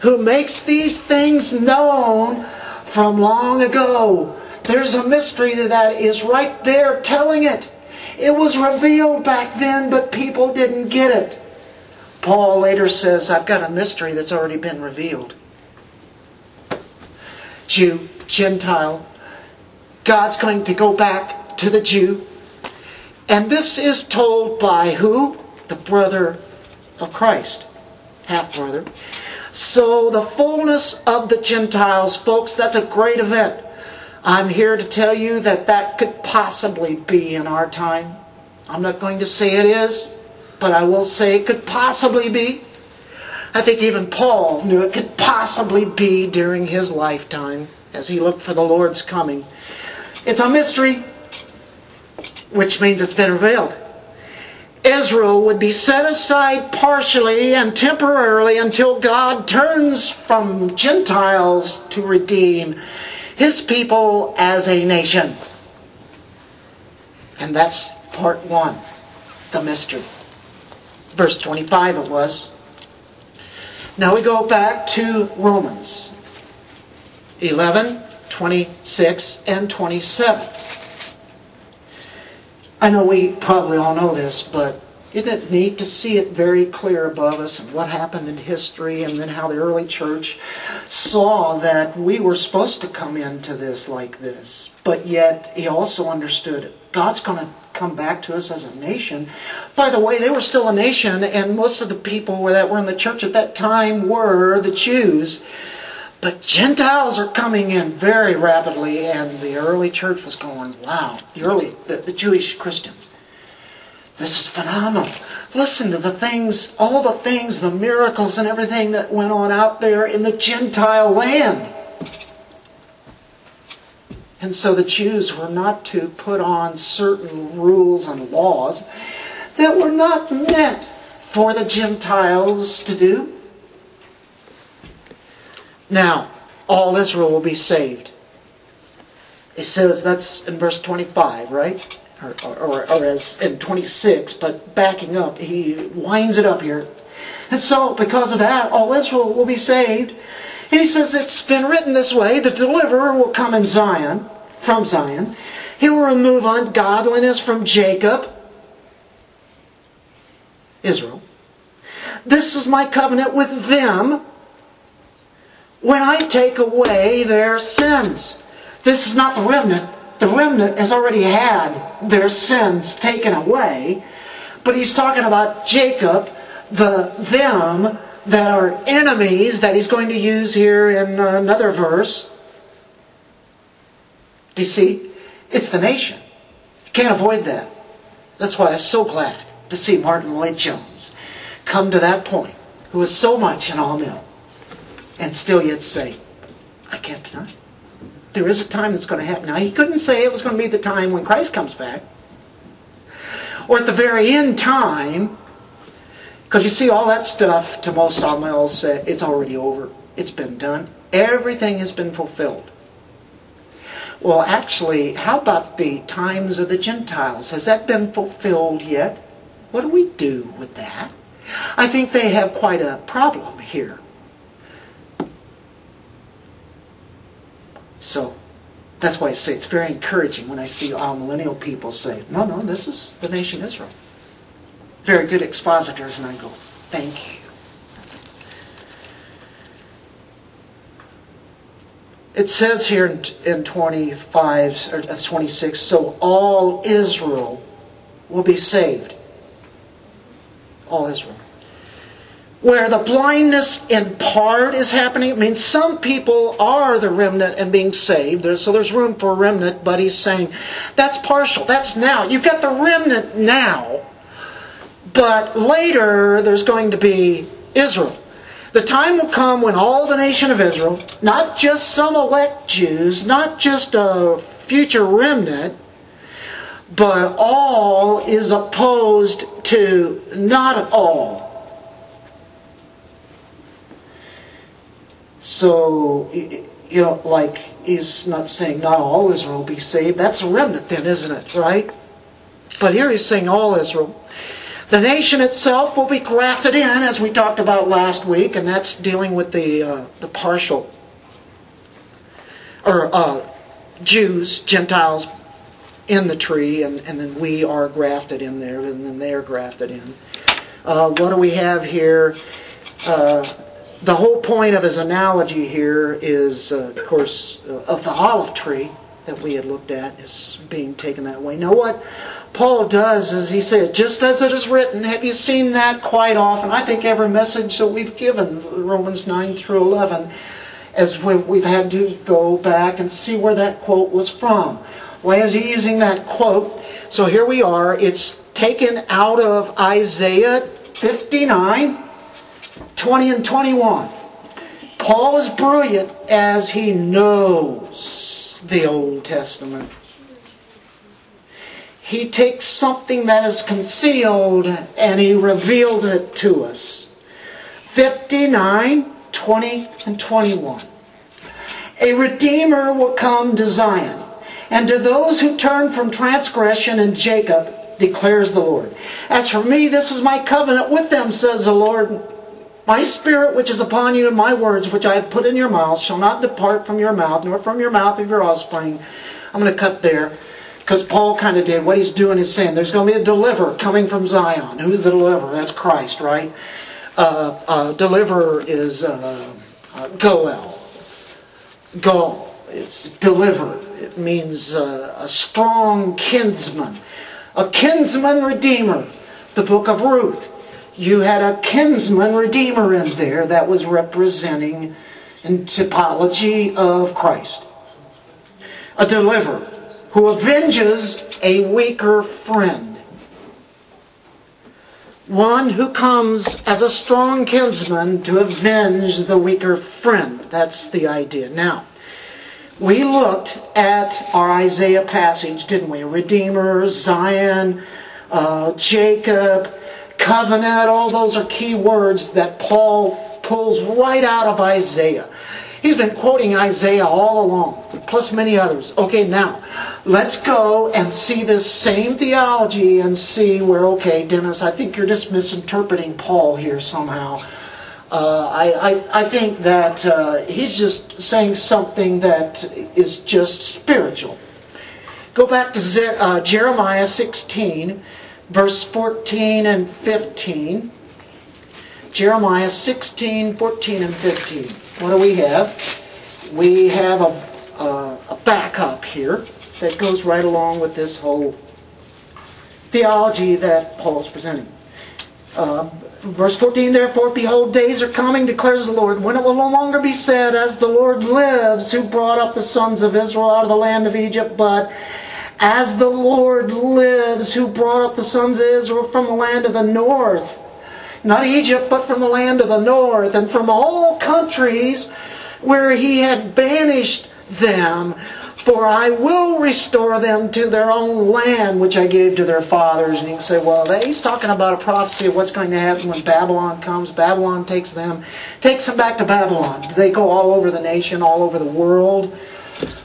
who makes these things known from long ago there's a mystery that is right there telling it. It was revealed back then, but people didn't get it. Paul later says, I've got a mystery that's already been revealed. Jew, Gentile, God's going to go back to the Jew. And this is told by who? The brother of Christ, half brother. So the fullness of the Gentiles, folks, that's a great event. I'm here to tell you that that could possibly be in our time. I'm not going to say it is, but I will say it could possibly be. I think even Paul knew it could possibly be during his lifetime as he looked for the Lord's coming. It's a mystery, which means it's been revealed. Israel would be set aside partially and temporarily until God turns from Gentiles to redeem his people as a nation. And that's part one, the mystery. Verse 25 it was. Now we go back to Romans 11, 26, and 27. I know we probably all know this, but isn't it neat to see it very clear above us and what happened in history and then how the early church saw that we were supposed to come into this like this, but yet he also understood God's going to come back to us as a nation. By the way, they were still a nation, and most of the people that were in the church at that time were the Jews. But Gentiles are coming in very rapidly, and the early church was going, wow, the early, the, the Jewish Christians. This is phenomenal. Listen to the things, all the things, the miracles and everything that went on out there in the Gentile land. And so the Jews were not to put on certain rules and laws that were not meant for the Gentiles to do. Now, all Israel will be saved. It says that's in verse 25, right? Or, or, or, as in 26, but backing up, he winds it up here. And so, because of that, all Israel will be saved. And he says it's been written this way the deliverer will come in Zion from Zion. He will remove ungodliness from Jacob, Israel. This is my covenant with them when I take away their sins. This is not the remnant. The remnant has already had their sins taken away. But he's talking about Jacob, the them that are enemies that he's going to use here in another verse. You see? It's the nation. You can't avoid that. That's why I'm so glad to see Martyn Lloyd-Jones come to that point, who is so much in amill, and still yet say, I can't deny. There is a time that's going to happen. Now, he couldn't say it was going to be the time when Christ comes back, or at the very end time, because you see, all that stuff to most sawmills, say it's already over. It's been done. Everything has been fulfilled. Well, actually, how about the times of the Gentiles? Has that been fulfilled yet? What do we do with that? I think they have quite a problem here. So, that's why I say it's very encouraging when I see amillennial people say, no, no, this is the nation Israel. Very good expositors, and I go, thank you. it says here in, in 25 or uh, 26 so all israel will be saved all israel where the blindness in part is happening. I mean some people are the remnant and being saved. So there's room for remnant but he's saying that's partial. That's now. You've got the remnant now but later there's going to be israel. The time will come when all the nation of Israel, not just some elect Jews, not just a future remnant, but all is opposed to not all. So, you know, like he's not saying not all Israel will be saved. That's a remnant then, isn't it? Right? But here he's saying all Israel. The nation itself will be grafted in, as we talked about last week, and that's dealing with the uh, the partial or uh, Jews, Gentiles in the tree, and, and then we are grafted in there, and then they are grafted in. Uh, what do we have here? Uh, the whole point of his analogy here is, uh, of course, uh, of the olive tree that we had looked at is being taken that way. Now, what Paul does is he said, just as it is written, have you seen that quite often? I think every message that we've given, Romans 9 through 11, as we've had to go back and see where that quote was from. Why is he using that quote? So here we are. It's taken out of Isaiah 59, 20 and 21. Paul is brilliant as he knows the Old Testament he takes something that is concealed and he reveals it to us. 59, 20, and 21. A Redeemer will come to Zion, and to those who turn from transgression in Jacob, declares the Lord. As for me, this is my covenant with them, says the Lord. My spirit which is upon you and my words which I have put in your mouth shall not depart from your mouth, nor from your mouth of your offspring. I'm going to cut there. Because Paul kind of did. What he's doing is saying there's going to be a deliverer coming from Zion. Who's the deliverer? That's Christ, right? Uh, uh, deliverer is uh, uh Goel. Goel. It's deliver. It means uh, a strong kinsman. A kinsman redeemer. The book of Ruth. You had a kinsman redeemer in there that was representing in typology of Christ. A deliverer who avenges a weaker friend. One who comes as a strong kinsman to avenge the weaker friend. That's the idea. Now, we looked at our Isaiah passage, didn't we? Redeemer, Zion, uh, Jacob, covenant, all those are key words that Paul pulls right out of Isaiah. He's been quoting Isaiah all along, plus many others. Okay, now, let's go and see this same theology and see where, okay, Dennis, I think you're just misinterpreting Paul here somehow. Uh, I, I, I, think that uh, he's just saying something that is just spiritual. Go back to Ze- uh, Jeremiah 16, verse 14 and 15. Jeremiah 16, 14, and 15. What do we have? We have a, a, a backup here that goes right along with this whole theology that Paul is presenting. Uh, verse 14, therefore, behold, days are coming, declares the Lord, when it will no longer be said, as the Lord lives, who brought up the sons of Israel out of the land of Egypt, but as the Lord lives, who brought up the sons of Israel from the land of the north not Egypt, but from the land of the north, and from all countries where he had banished them. For I will restore them to their own land, which I gave to their fathers. And you can say, well, he's talking about a prophecy of what's going to happen when Babylon comes. Babylon takes them, takes them back to Babylon. Do they go all over the nation, all over the world?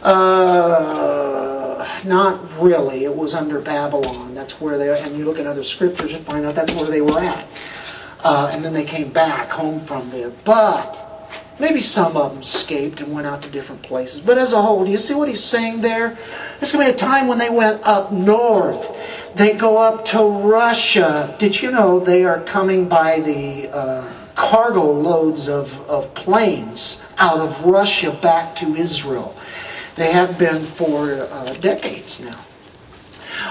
Uh, not really. It was under Babylon. That's where they, and you look at other scriptures and find out that's where they were at uh, and then they came back home from there. But maybe some of them escaped and went out to different places. But as a whole, do you see what he's saying there? There's going to be a time when they went up north. They go up to Russia. Did you know they are coming by the uh, cargo loads of, of planes out of Russia back to Israel? They have been for uh, decades now.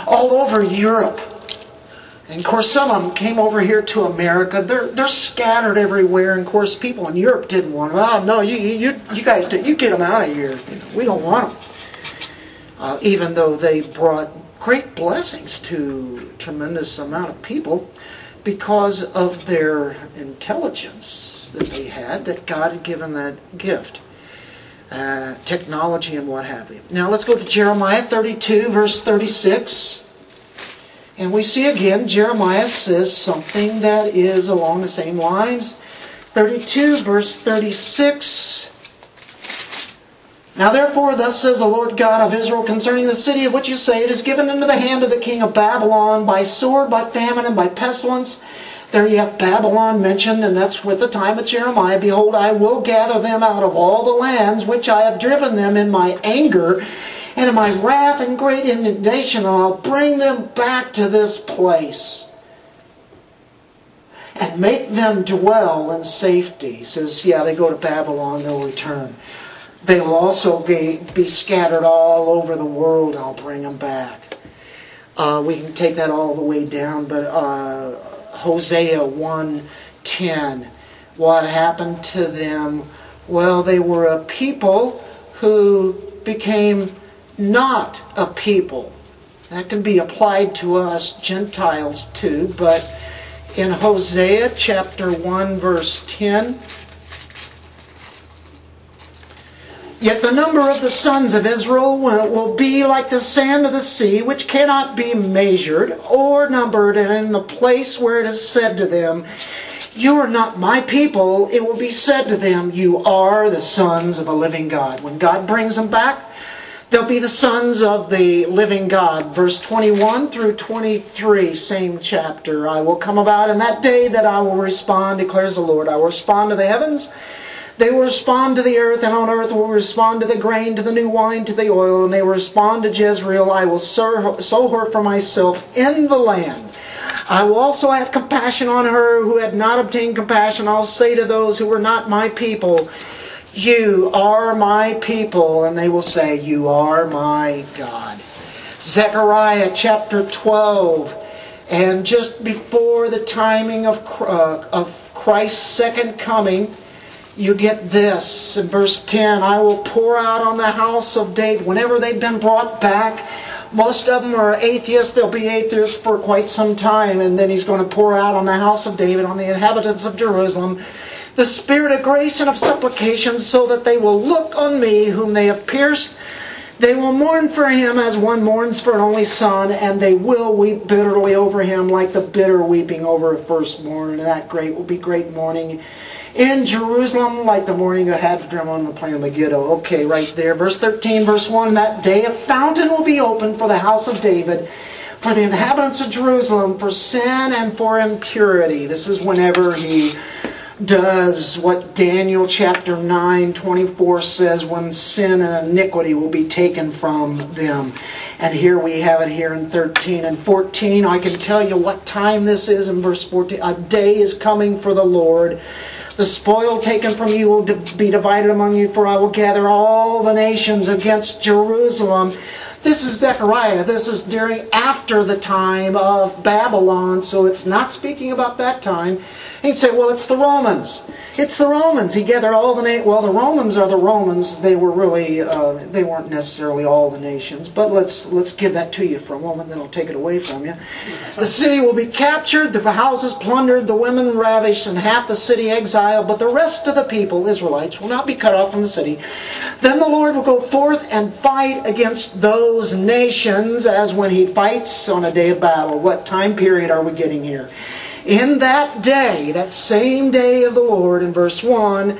All over Europe, and of course, some of them came over here to America. They're they're scattered everywhere. And of course, people in Europe didn't want them. Oh no, you you you guys did. You get them out of here. We don't want them. Uh, even though they brought great blessings to a tremendous amount of people because of their intelligence that they had, that God had given that gift. Uh, technology and what have you. Now let's go to Jeremiah 32, verse 36. And we see again, Jeremiah says something that is along the same lines. 32, verse 36. Now therefore, thus says the Lord God of Israel concerning the city of which you say, It is given into the hand of the king of Babylon by sword, by famine, and by pestilence. There you have Babylon mentioned, and that's with the time of Jeremiah. Behold, I will gather them out of all the lands which I have driven them in my anger, and in my wrath and great indignation, and I'll bring them back to this place and make them dwell in safety. He says, yeah, they go to Babylon, they'll return. They will also be scattered all over the world, I'll bring them back. Uh, we can take that all the way down, but uh, Hosea 1.10, what happened to them? Well, they were a people who became not a people. That can be applied to us Gentiles too, but in Hosea chapter 1 verse 10, Yet the number of the sons of Israel will be like the sand of the sea, which cannot be measured or numbered, and in the place where it is said to them, You are not my people, it will be said to them, You are the sons of a living God. When God brings them back, They'll be the sons of the living God. Verse 21 through 23, same chapter. I will come about in that day that I will respond, declares the Lord. I will respond to the heavens. They will respond to the earth, and on earth will respond to the grain, to the new wine, to the oil, and they will respond to Jezreel. I will sow her for myself in the land. I will also have compassion on her who had not obtained compassion. I'll say to those who were not my people, you are my people, and they will say, You are my God. Zechariah chapter 12. And just before the timing of, uh, of Christ's second coming, you get this in verse 10 I will pour out on the house of David, whenever they've been brought back, most of them are atheists. They'll be atheists for quite some time. And then he's going to pour out on the house of David, on the inhabitants of Jerusalem, the spirit of grace and of supplication, so that they will look on me whom they have pierced. They will mourn for him as one mourns for an only son, and they will weep bitterly over him like the bitter weeping over a firstborn. And that great will be great mourning in Jerusalem like the mourning of Hadron on the plain of Megiddo. Okay, right there. Verse 13, verse 1. That day a fountain will be opened for the house of David, for the inhabitants of Jerusalem, for sin and for impurity. This is whenever he does what Daniel chapter 9, 24 says when sin and iniquity will be taken from them. And here we have it here in 13 and 14. I can tell you what time this is in verse 14. A day is coming for the Lord. The spoil taken from you will be divided among you, for I will gather all the nations against Jerusalem this is Zechariah. This is during after the time of Babylon, so it's not speaking about that time. He'd say, well, it's the Romans. It's the Romans. He gathered all the na- well, the Romans are the Romans. They were really uh, they weren't necessarily all the nations, but let's let's give that to you for a moment, then I'll take it away from you. The city will be captured, the houses plundered, the women ravished, and half the city exiled, but the rest of the people, Israelites, will not be cut off from the city. Then the Lord will go forth and fight against those nations as when he fights on a day of battle. What time period are we getting here? In that day, that same day of the Lord, in verse 1,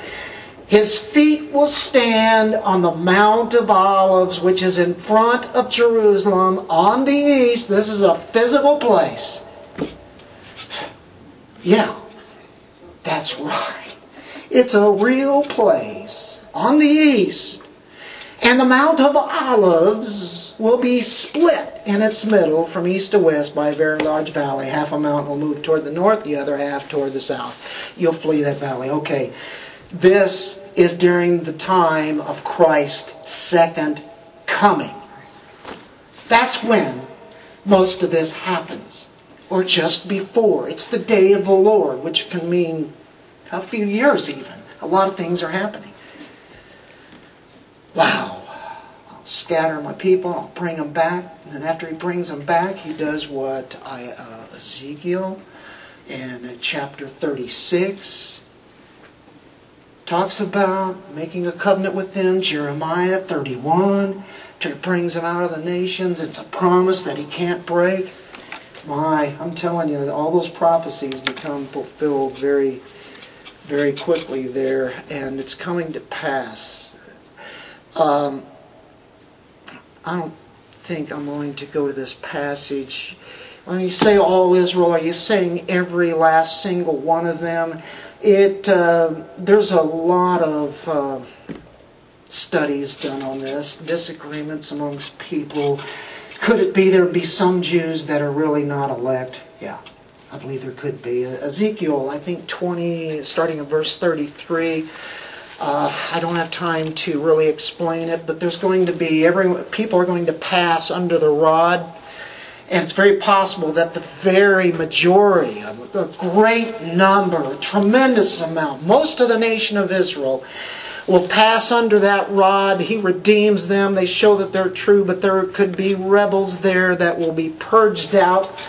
his feet will stand on the Mount of Olives, which is in front of Jerusalem on the east. This is a physical place. Yeah, that's right. It's a real place on the east. And the Mount of Olives will be split in its middle from east to west by a very large valley. Half a mountain will move toward the north, the other half toward the south. You'll flee that valley. Okay. This is during the time of Christ's second coming. That's when most of this happens, or just before. It's the day of the Lord, which can mean a few years even. A lot of things are happening. Wow scatter my people, I'll bring them back. And then after he brings them back, he does what I, uh, Ezekiel in chapter 36 talks about making a covenant with them. Jeremiah 31 brings them out of the nations. It's a promise that he can't break. My, I'm telling you, all those prophecies become fulfilled very, very quickly there, and it's coming to pass. Um, I don't think I'm going to go to this passage. When you say all Israel, are you saying every last single one of them? It uh, there's a lot of uh, studies done on this, disagreements amongst people. Could it be there be some Jews that are really not elect? Yeah, I believe there could be. Ezekiel, I think 20, starting in verse 33. Uh, I don't have time to really explain it, but there's going to be every people are going to pass under the rod, and it's very possible that the very majority, a great number, a tremendous amount, most of the nation of Israel will pass under that rod. He redeems them. They show that they're true, but there could be rebels there that will be purged out.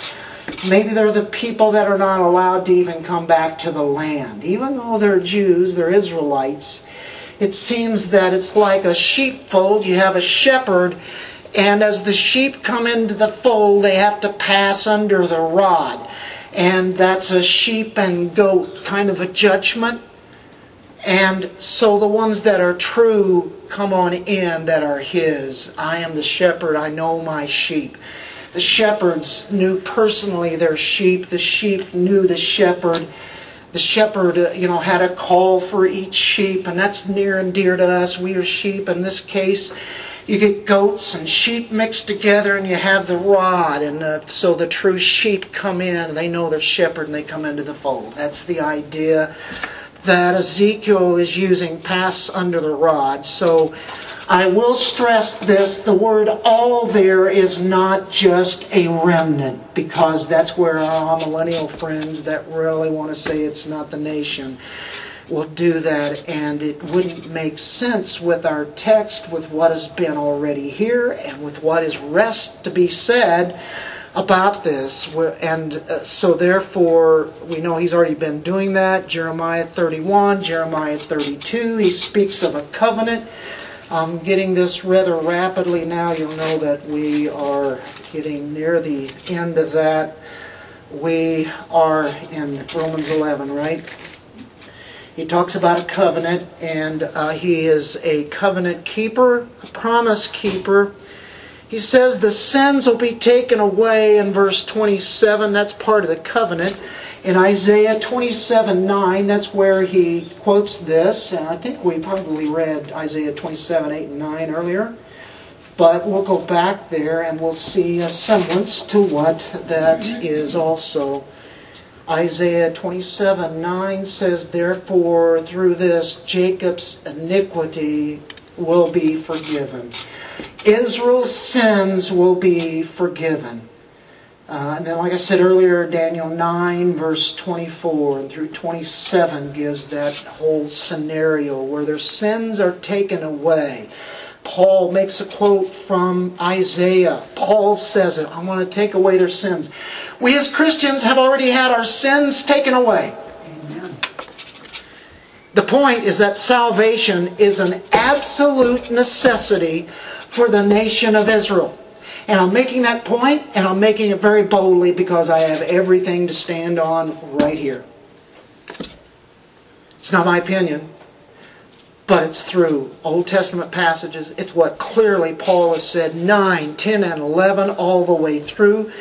Maybe they're the people that are not allowed to even come back to the land. Even though they're Jews, they're Israelites. It seems that it's like a sheepfold. You have a shepherd, and as the sheep come into the fold, they have to pass under the rod. And that's a sheep and goat kind of a judgment. And so the ones that are true come on in that are His. I am the shepherd, I know my sheep. The shepherds knew personally their sheep, the sheep knew the shepherd. The shepherd, uh, you know, had a call for each sheep, and that's near and dear to us. We are sheep. In this case, you get goats and sheep mixed together, and you have the rod, and uh, so the true sheep come in, they know their shepherd, and they come into the fold. That's the idea that Ezekiel is using pass under the rod. So I will stress this the word all there is not just a remnant, because that's where amillennial friends that really want to say it's not the nation will do that, and it wouldn't make sense with our text, with what has been already here, and with what is rest to be said about this. And uh, so, therefore, we know he's already been doing that. Jeremiah 31, Jeremiah 32, he speaks of a covenant. I'm getting this rather rapidly now. You'll know that we are getting near the end of that. We are in Romans 11, right? He talks about a covenant, and uh, he is a covenant keeper, a promise keeper. He says the sins will be taken away in verse 27. That's part of the covenant. In Isaiah 27 9, that's where he quotes this. And I think we probably read Isaiah 27 8 and 9 earlier. But we'll go back there and we'll see a semblance to what that is also. Isaiah 27 9 says, Therefore, through this, Jacob's iniquity will be forgiven. Israel's sins will be forgiven. Uh, and then, like I said earlier, Daniel 9, verse 24 through 27 gives that whole scenario where their sins are taken away. Paul makes a quote from Isaiah. Paul says it I want to take away their sins. We as Christians have already had our sins taken away. Amen. The point is that salvation is an absolute necessity for the nation of Israel. And I'm making that point, and I'm making it very boldly because I have everything to stand on right here. It's not my opinion, but it's through Old Testament passages. It's what clearly Paul has said 9, 10, and 11 all the way through.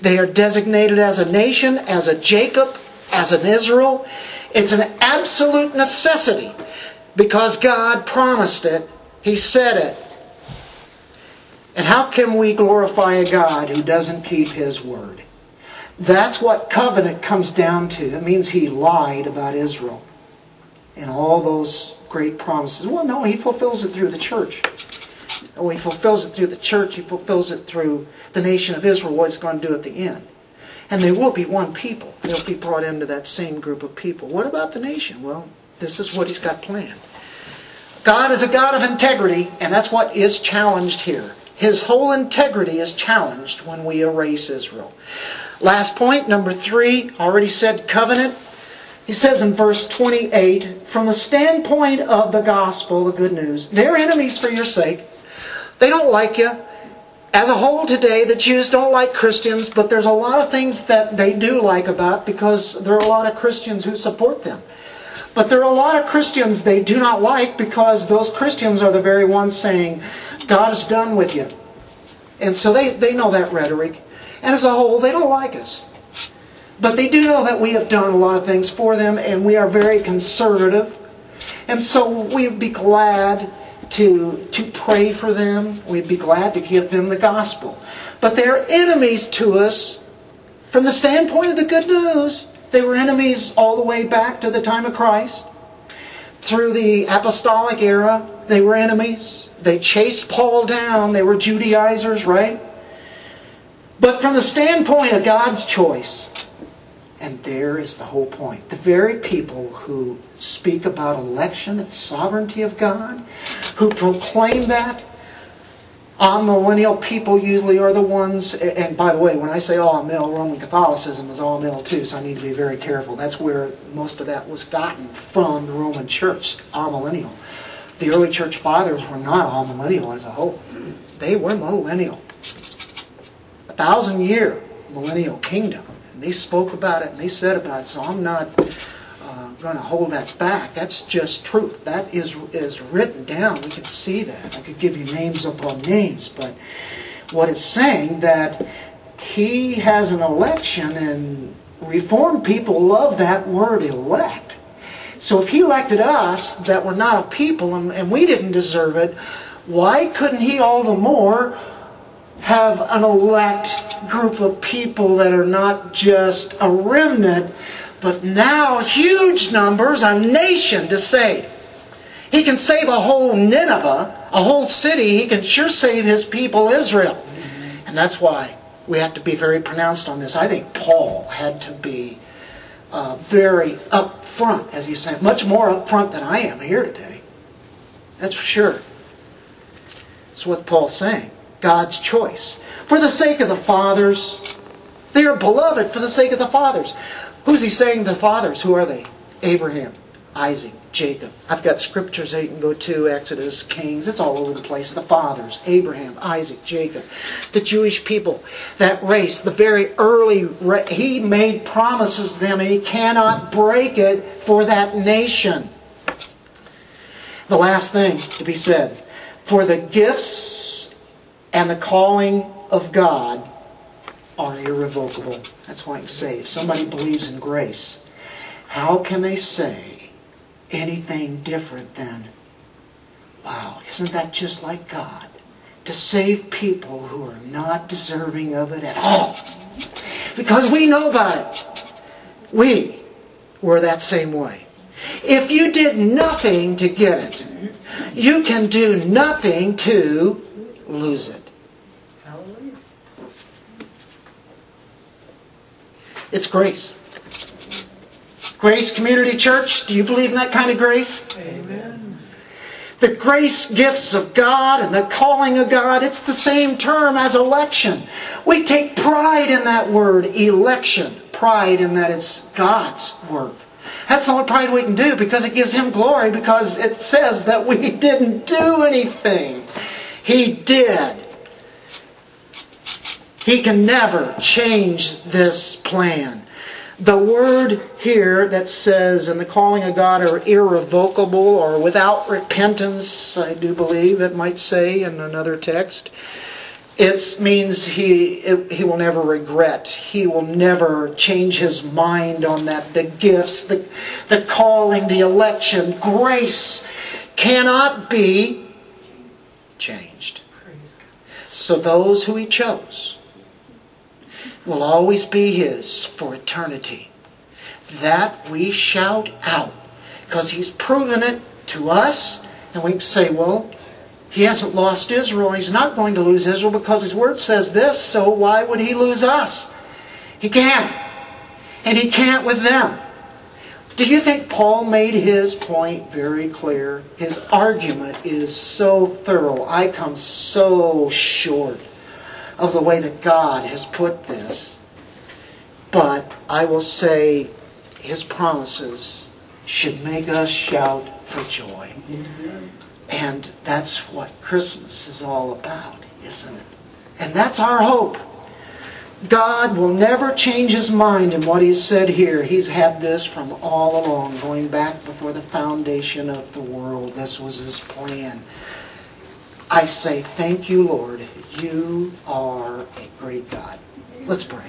They are designated as a nation, as a Jacob, as an Israel. It's an absolute necessity because God promised it. He said it. And how can we glorify a God who doesn't keep his word? That's what covenant comes down to. It means he lied about Israel and all those great promises. Well, no, he fulfills it through the church. Oh, he fulfills it through the church. He fulfills it through the nation of Israel, what he's going to do at the end. And they will be one people. They'll be brought into that same group of people. What about the nation? Well, this is what he's got planned. God is a God of integrity, and that's what is challenged here. His whole integrity is challenged when we erase Israel. Last point, number three, already said covenant. He says in verse 28 from the standpoint of the gospel, the good news, they're enemies for your sake. They don't like you. As a whole today, the Jews don't like Christians, but there's a lot of things that they do like about because there are a lot of Christians who support them. But there are a lot of Christians they do not like because those Christians are the very ones saying, God is done with you. And so they, they know that rhetoric. And as a whole, they don't like us. But they do know that we have done a lot of things for them and we are very conservative. And so we'd be glad to, to pray for them. We'd be glad to give them the gospel. But they're enemies to us from the standpoint of the good news. They were enemies all the way back to the time of Christ. Through the apostolic era, they were enemies. They chased Paul down. They were Judaizers, right? But from the standpoint of God's choice, and there is the whole point. The very people who speak about election and sovereignty of God, who proclaim that, amillennial people usually are the ones, and by the way, when I say amill, Roman Catholicism is amill too, so I need to be very careful. That's where most of that was gotten from the Roman Church, amillennial. The early church fathers were not amillennial as a whole. They were millennial. A thousand year millennial kingdom. And they spoke about it and they said about it, so I'm not uh, going to hold that back. That's just truth. That is is written down. We can see that. I could give you names upon names, but what it's saying that he has an election, and Reformed people love that word elect. So if he elected us that were not a people and, and we didn't deserve it, why couldn't he all the more have an elect group of people that are not just a remnant, but now huge numbers, a nation to save? He can save a whole Nineveh, a whole city. He can sure save his people Israel. And that's why we have to be very pronounced on this. I think Paul had to be uh, very upfront, as he's saying, much more upfront than I am here today. That's for sure. That's what Paul's saying. God's choice. For the sake of the fathers, they are beloved for the sake of the fathers. Who's he saying the fathers? Who are they? Abraham, Isaac, Jacob. I've got scriptures that you can go to, Exodus, Kings, it's all over the place. The fathers, Abraham, Isaac, Jacob. The Jewish people, that race, the very early, he made promises to them and he cannot break it for that nation. The last thing to be said, for the gifts and the calling of God are irrevocable. That's why I say, if somebody believes in grace, how can they say anything different than, wow, isn't that just like God? To save people who are not deserving of it at all. Because we know about it. We were that same way. If you did nothing to get it, you can do nothing to lose it. Hallelujah. It's grace. Grace Community Church, do you believe in that kind of grace? Amen. The grace gifts of God and the calling of God, it's the same term as election. We take pride in that word, election. Pride in that it's God's work. That's the only pride we can do because it gives Him glory because it says that we didn't do anything. He did. He can never change this plan. The word here that says and the calling of God are irrevocable or without repentance, I do believe it might say in another text. It means he, he will never regret. He will never change his mind on that. The gifts, the, the calling, the election, grace cannot be changed. So those who he chose will always be His for eternity. That we shout out because He's proven it to us, and we can say, well, He hasn't lost Israel, He's not going to lose Israel because His Word says this, so why would He lose us? He can't. And He can't with them. Do you think Paul made his point very clear? His argument is so thorough. I come so short of the way that God has put this. But I will say his promises should make us shout for joy. And that's what Christmas is all about, isn't it? And that's our hope. God will never change his mind in what he's said here. He's had this from all along, going back before the foundation of the world. This was his plan. I say, Thank you, Lord. You are a great God. Let's pray.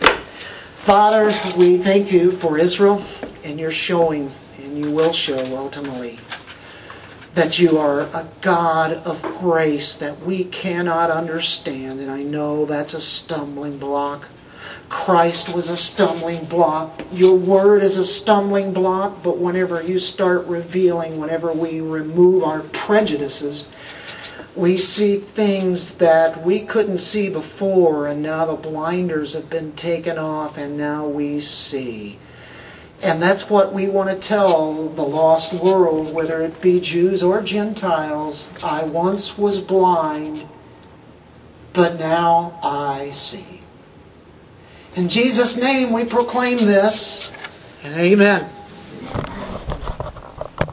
Father, we thank you for Israel and you're showing, and you will show ultimately, that you are a God of grace that we cannot understand. And I know that's a stumbling block. Christ was a stumbling block. Your word is a stumbling block, but whenever you start revealing, whenever we remove our prejudices, we see things that we couldn't see before, and now the blinders have been taken off, and now we see. And that's what we want to tell the lost world, whether it be Jews or Gentiles. I once was blind, but now I see. In Jesus' name we proclaim this, and amen.